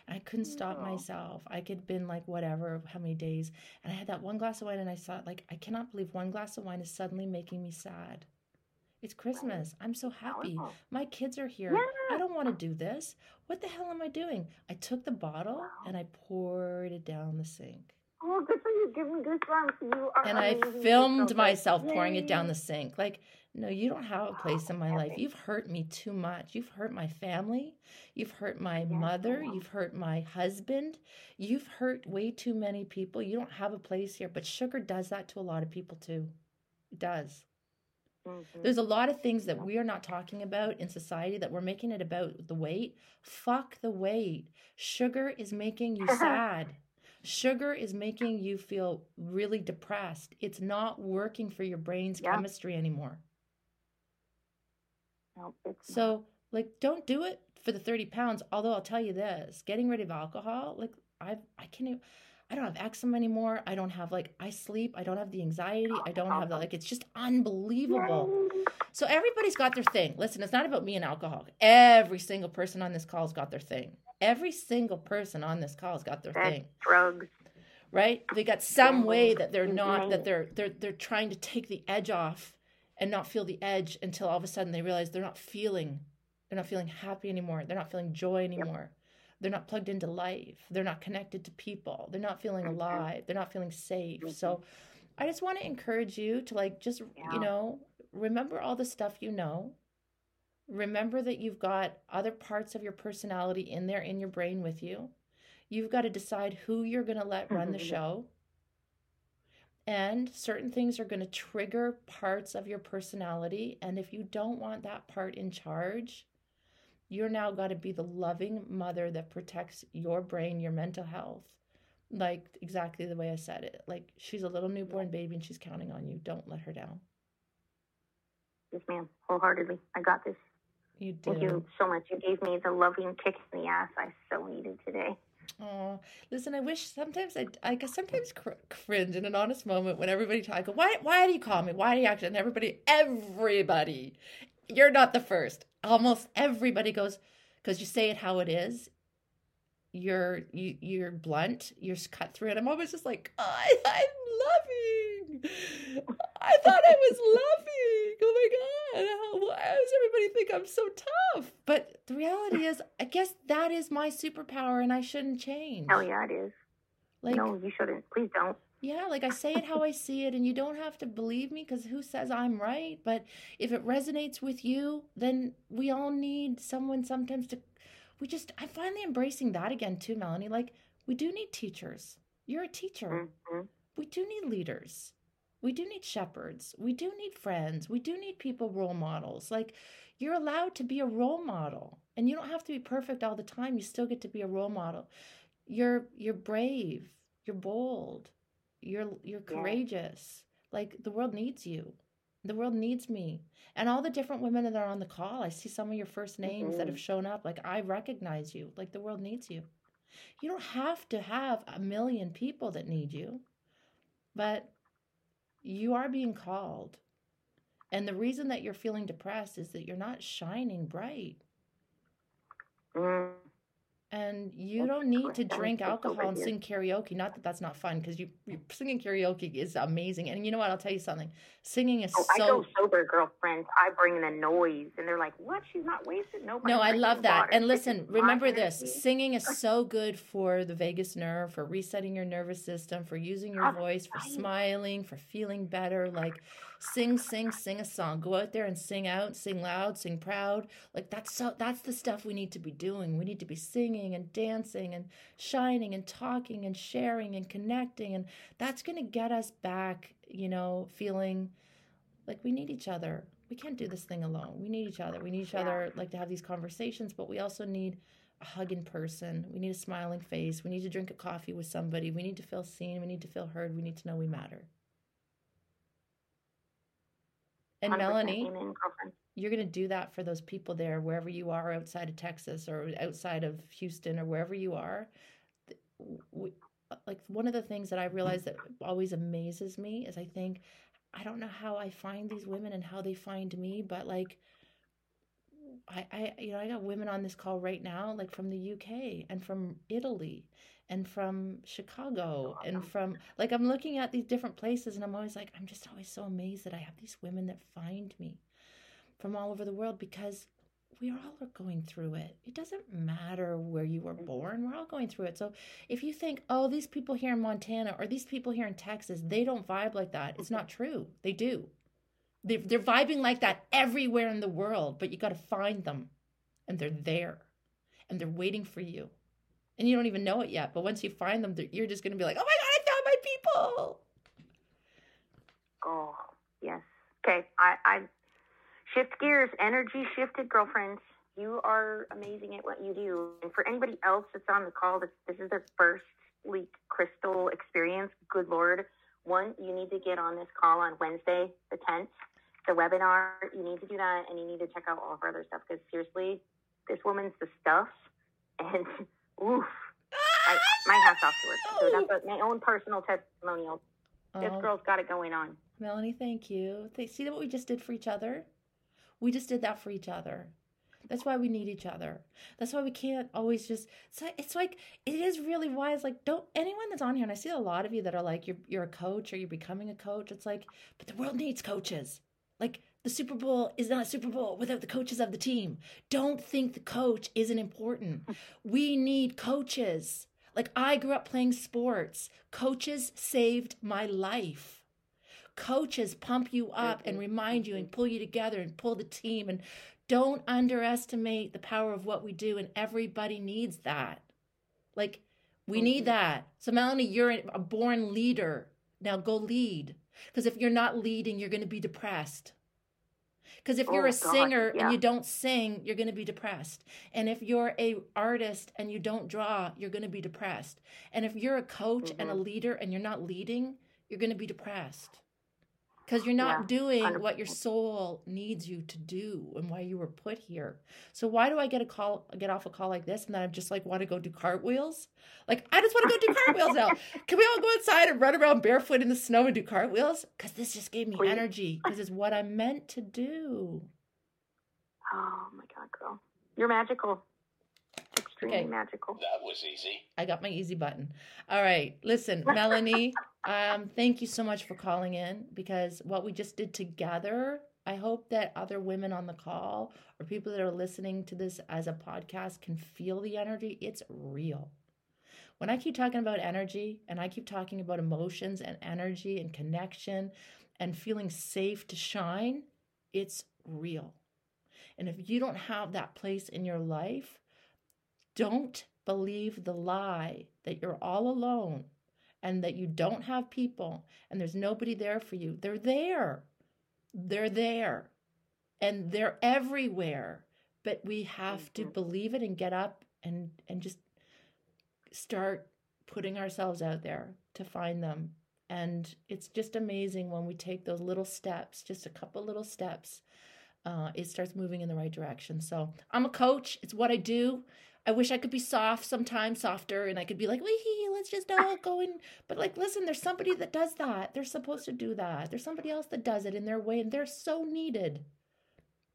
I couldn't stop No. myself. I could been like whatever, how many days. And I had that one glass of wine and I thought like I cannot believe one glass of wine is suddenly making me sad. It's Christmas. I'm so happy. Powerful. My kids are here. Yeah. I don't want to do this. What the hell am I doing? I took the bottle Wow. and I poured it down the sink. Oh, good for you. Give me goosebumps. You are And I filmed so myself pouring it down the sink. Like, no, you don't have a place in my life. You've hurt me too much. You've hurt my family. You've hurt my Yes, mother. You've hurt my husband. You've hurt way too many people. You don't have a place here. But sugar does that to a lot of people too. It does. Mhm. There's a lot of things that we are not talking about in society that we're making it about the weight. Fuck the weight. Sugar is making you sad. Sugar is making you feel really depressed. It's not working for your brain's Yeah. chemistry anymore. No. So, like, don't do it for the 30 pounds. Although I'll tell you this getting rid of alcohol, like, I've, I can't even. I don't have eczema anymore. I don't have like I sleep. I don't have the anxiety. I don't have the like. It's just unbelievable. So everybody's got their thing. Listen, it's not about me and alcohol. Every single person on this call has got their thing. Every single person on this call has got their Sex, thing, drugs. right? They got some way that they're not that they're they're they're trying to take the edge off and not feel the edge until all of a sudden they realize they're not feeling they're not feeling happy anymore. They're not feeling joy anymore. They're not plugged into life. They're not connected to people. They're not feeling Mhm. alive. They're not feeling safe. Mhm. So I just want to encourage you to like just Yeah. you know remember all the stuff you know. Remember that you've got other parts of your personality in there in your brain with you. You've got to decide who you're going to let run the Mhm. show. And certain things are going to trigger parts of your personality. And if you don't want that part in charge, you're now got to be the loving mother that protects your brain, your mental health. Like exactly the way I said it. Like she's a little newborn baby and she's counting on you. Don't let her down. Yes, ma'am. Wholeheartedly. I got this. You do. Thank you so much. You gave me the loving kick in the ass I so needed today. Oh, listen. I wish sometimes I, I guess sometimes cr- cringe in an honest moment when everybody talk. I go, why, why do you call me? Why do you act? And everybody, everybody, you're not the first. Almost everybody goes because you say it how it is. You're you you're blunt. You're cut through it. I'm always just like, I, I'm loving. I thought I was loving. Oh my god! How, why does everybody think I'm so tough? But the reality is, I guess that is my superpower, and I shouldn't oh, change. Hell yeah, it is. Like No, you shouldn't. Please don't. Yeah, like I say it how I see it, and you don't have to believe me because who says I'm right? But if it resonates with you, then we all need someone sometimes to. We just, I'm finally embracing that again too, Melanie. Like, we do need teachers. You're a teacher. Mm-hmm. We do need leaders. We do need shepherds. We do need friends. We do need people, role models. Like, you're allowed to be a role model, and you don't have to be perfect all the time. You still get to be a role model. You're you're brave. You're bold you're you're courageous. Yeah. Like the world needs you. The world needs me. And all the different women that are on the call, I see some of your first names mm-hmm. that have shown up. Like I recognize you. Like the world needs you. You don't have to have a million people that need you, but you are being called. And the reason that you're feeling depressed is that you're not shining bright. Mm and you don't need to drink alcohol and sing karaoke. Not that that's not fun because you, singing karaoke is amazing. And you know what? I'll tell you something. Singing is oh, so. I go sober girlfriends. I bring in the noise, and they're like, "What? She's not wasted." No. No, I love that. Water. And listen, remember this: singing is so good for the vagus nerve, for resetting your nervous system, for using your voice, for smiling, for feeling better. Like sing sing sing a song go out there and sing out sing loud sing proud like that's so that's the stuff we need to be doing we need to be singing and dancing and shining and talking and sharing and connecting. And that's going to get us back you know feeling like we need each other. We can't do this thing alone. We need each other. We need each other like to have these conversations but we also need a hug in person. We need a smiling face. We need to drink a coffee with somebody. We need to feel seen. We need to feel heard. We need to know we matter and Melanie, you're going to do that for those people there, wherever you are outside of Texas or outside of Houston or wherever you are. We, uh, like one of the things that I realize that always amazes me is I think, I don't know how I find these women and how they find me, but like, I, I you know I got women on this call right now like from the UK and from Italy and from Chicago oh, and from like I'm looking at these different places and I'm always like I'm just always so amazed that I have these women that find me from all over the world because we all are going through it. It doesn't matter where you were mm-hmm. born. We're all going through it. So if you think, "Oh, these people here in Montana or these people here in Texas, they don't vibe like that." It's not mm-hmm. true. They do. They're, they're vibing like that everywhere in the world, but you got to find them and they're there and they're waiting for you and you don't even know it yet. But once you find them, you're just going to be like, "Oh my god, I found my people!" Oh yes. Okay, I, I shift gears. Energy shifted, girlfriends. You are amazing at what you do. And for anybody else that's on the call, this, this is their first Leak Crystal experience. Good Lord. One, you need to get on this call on Wednesday, the 10th, the webinar. You need to do that, and you need to check out all of our other stuff because seriously, this woman's the stuff. And oof. I, my hat's off to her. So that's my own personal testimonial. This oh. girl's got it going on. Melanie, thank you. See what we just did for each other? We just did that for each other. That's why we need each other. That's why we can't always just. It's like, it's like it is really wise. Like, don't anyone that's on here, and I see a lot of you that are like, you're you're a coach or you're becoming a coach. It's like, but the world needs coaches. Like, the Super Bowl is not a Super Bowl without the coaches of the team. Don't think the coach isn't important. We need coaches. Like I grew up playing sports. Coaches saved my life. Coaches pump you up and remind you and pull you together and pull the team. And don't underestimate the power of what we do. And everybody needs that. Like, we need mm-hmm. that. So, Melanie, you're a born leader. Now go lead. Because if you're not leading, you're going to be depressed. Because if you're oh, a singer yeah. and you don't sing, you're going to be depressed. And if you're a artist and you don't draw, you're going to be depressed. And if you're a coach mm-hmm. and a mm-hmm. leader and you're not leading, you're going to be depressed because you're not yeah, doing 100%. what your soul needs you to do and why you were put here. So why do I get a call, get off a call like this, and then I just like want to go do cartwheels? Like I just want to go do cartwheels now. Can we all go outside and run around barefoot in the snow and do cartwheels? Because this just gave me Please. energy. Because it's what I'm meant to do. Oh my god, girl, you're magical. Extremely okay. magical. That was easy. I got my easy button. All right, listen, Melanie. Um, thank you so much for calling in because what we just did together, I hope that other women on the call or people that are listening to this as a podcast can feel the energy. It's real. when I keep talking about energy and I keep talking about emotions and energy and connection and feeling safe to shine, it's real. And if you don't have that place in your life, don't believe the lie that you're all alone and that you don't have people and there's nobody there for you. They're there. They're there. And they're everywhere. But we have to mm-hmm. believe it and get up and and just start putting ourselves out there to find them. And it's just amazing when we take those little steps, just a couple little steps, uh, it starts moving in the right direction. So I'm a coach. It's what I do. I wish I could be soft sometimes, softer, and I could be like, wee, let's just all go in. But like, listen, there's somebody that does that. They're supposed to do that. There's somebody else that does it in their way, and they're so needed.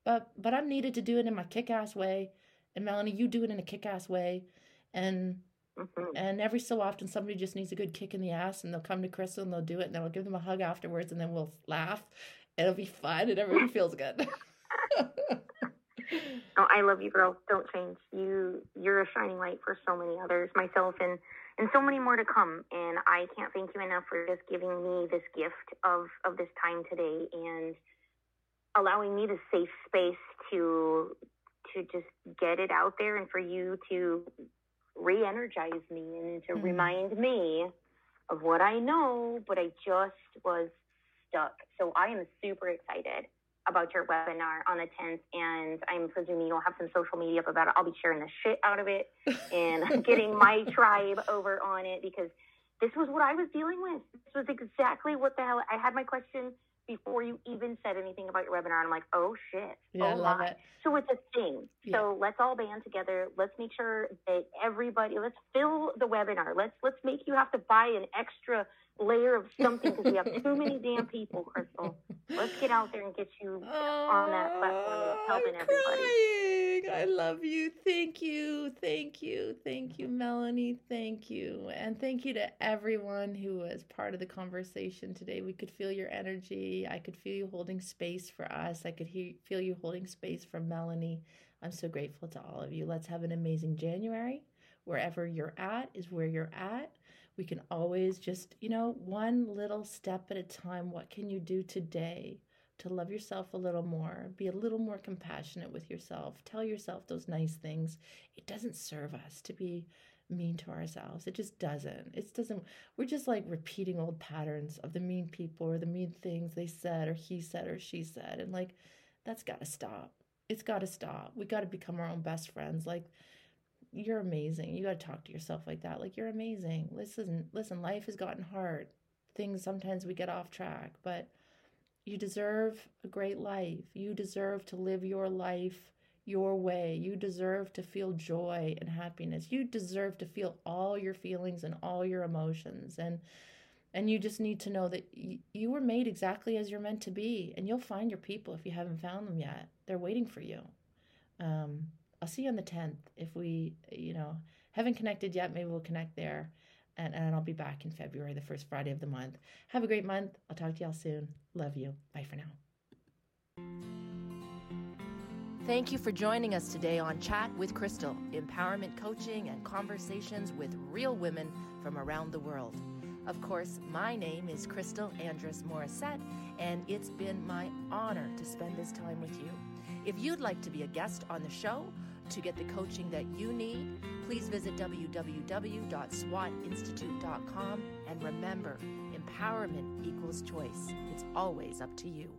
But but I'm needed to do it in my kick-ass way. And Melanie, you do it in a kick-ass way. And mm-hmm. and every so often somebody just needs a good kick in the ass and they'll come to Crystal and they'll do it and then I'll give them a hug afterwards and then we'll laugh. It'll be fun and everyone feels good. oh, I love you, girl. Don't change. You you're a shining light for so many others, myself and and so many more to come. And I can't thank you enough for just giving me this gift of of this time today and allowing me the safe space to to just get it out there and for you to re-energize me and to mm remind me of what I know, but I just was stuck. So I am super excited about your webinar on the 10th, and I'm presuming you'll have some social media up about it. I'll be sharing the shit out of it and getting my tribe over on it because this was what I was dealing with. This was exactly what the hell I had my question before you even said anything about your webinar. And I'm like, oh shit. Yeah, oh I love my. It. So it's a thing. Yeah. So let's all band together. Let's make sure that everybody let's fill the webinar. Let's let's make you have to buy an extra layer of something because we have too many damn people, Crystal. Let's get out there and get you oh, on that platform helping I'm everybody. Crying. I love you. Thank you. Thank you. Thank you, Melanie. Thank you. And thank you to everyone who was part of the conversation today. We could feel your energy. I could feel you holding space for us. I could he- feel you holding space for Melanie. I'm so grateful to all of you. Let's have an amazing January. Wherever you're at is where you're at we can always just, you know, one little step at a time. What can you do today to love yourself a little more? Be a little more compassionate with yourself. Tell yourself those nice things. It doesn't serve us to be mean to ourselves. It just doesn't. It doesn't. We're just like repeating old patterns of the mean people or the mean things they said or he said or she said. And like, that's got to stop. It's got to stop. We got to become our own best friends. Like, you're amazing. You got to talk to yourself like that. Like you're amazing. Listen, listen, life has gotten hard. Things sometimes we get off track, but you deserve a great life. You deserve to live your life your way. You deserve to feel joy and happiness. You deserve to feel all your feelings and all your emotions and and you just need to know that you were made exactly as you're meant to be and you'll find your people if you haven't found them yet. They're waiting for you. Um, I'll see you on the 10th. If we, you know, haven't connected yet, maybe we'll connect there. And, and I'll be back in February, the first Friday of the month. Have a great month. I'll talk to y'all soon. Love you. Bye for now. Thank you for joining us today on Chat with Crystal, empowerment coaching and conversations with real women from around the world. Of course, my name is Crystal Andrus Morissette, and it's been my honor to spend this time with you. If you'd like to be a guest on the show, to get the coaching that you need, please visit www.swatinstitute.com and remember, empowerment equals choice. It's always up to you.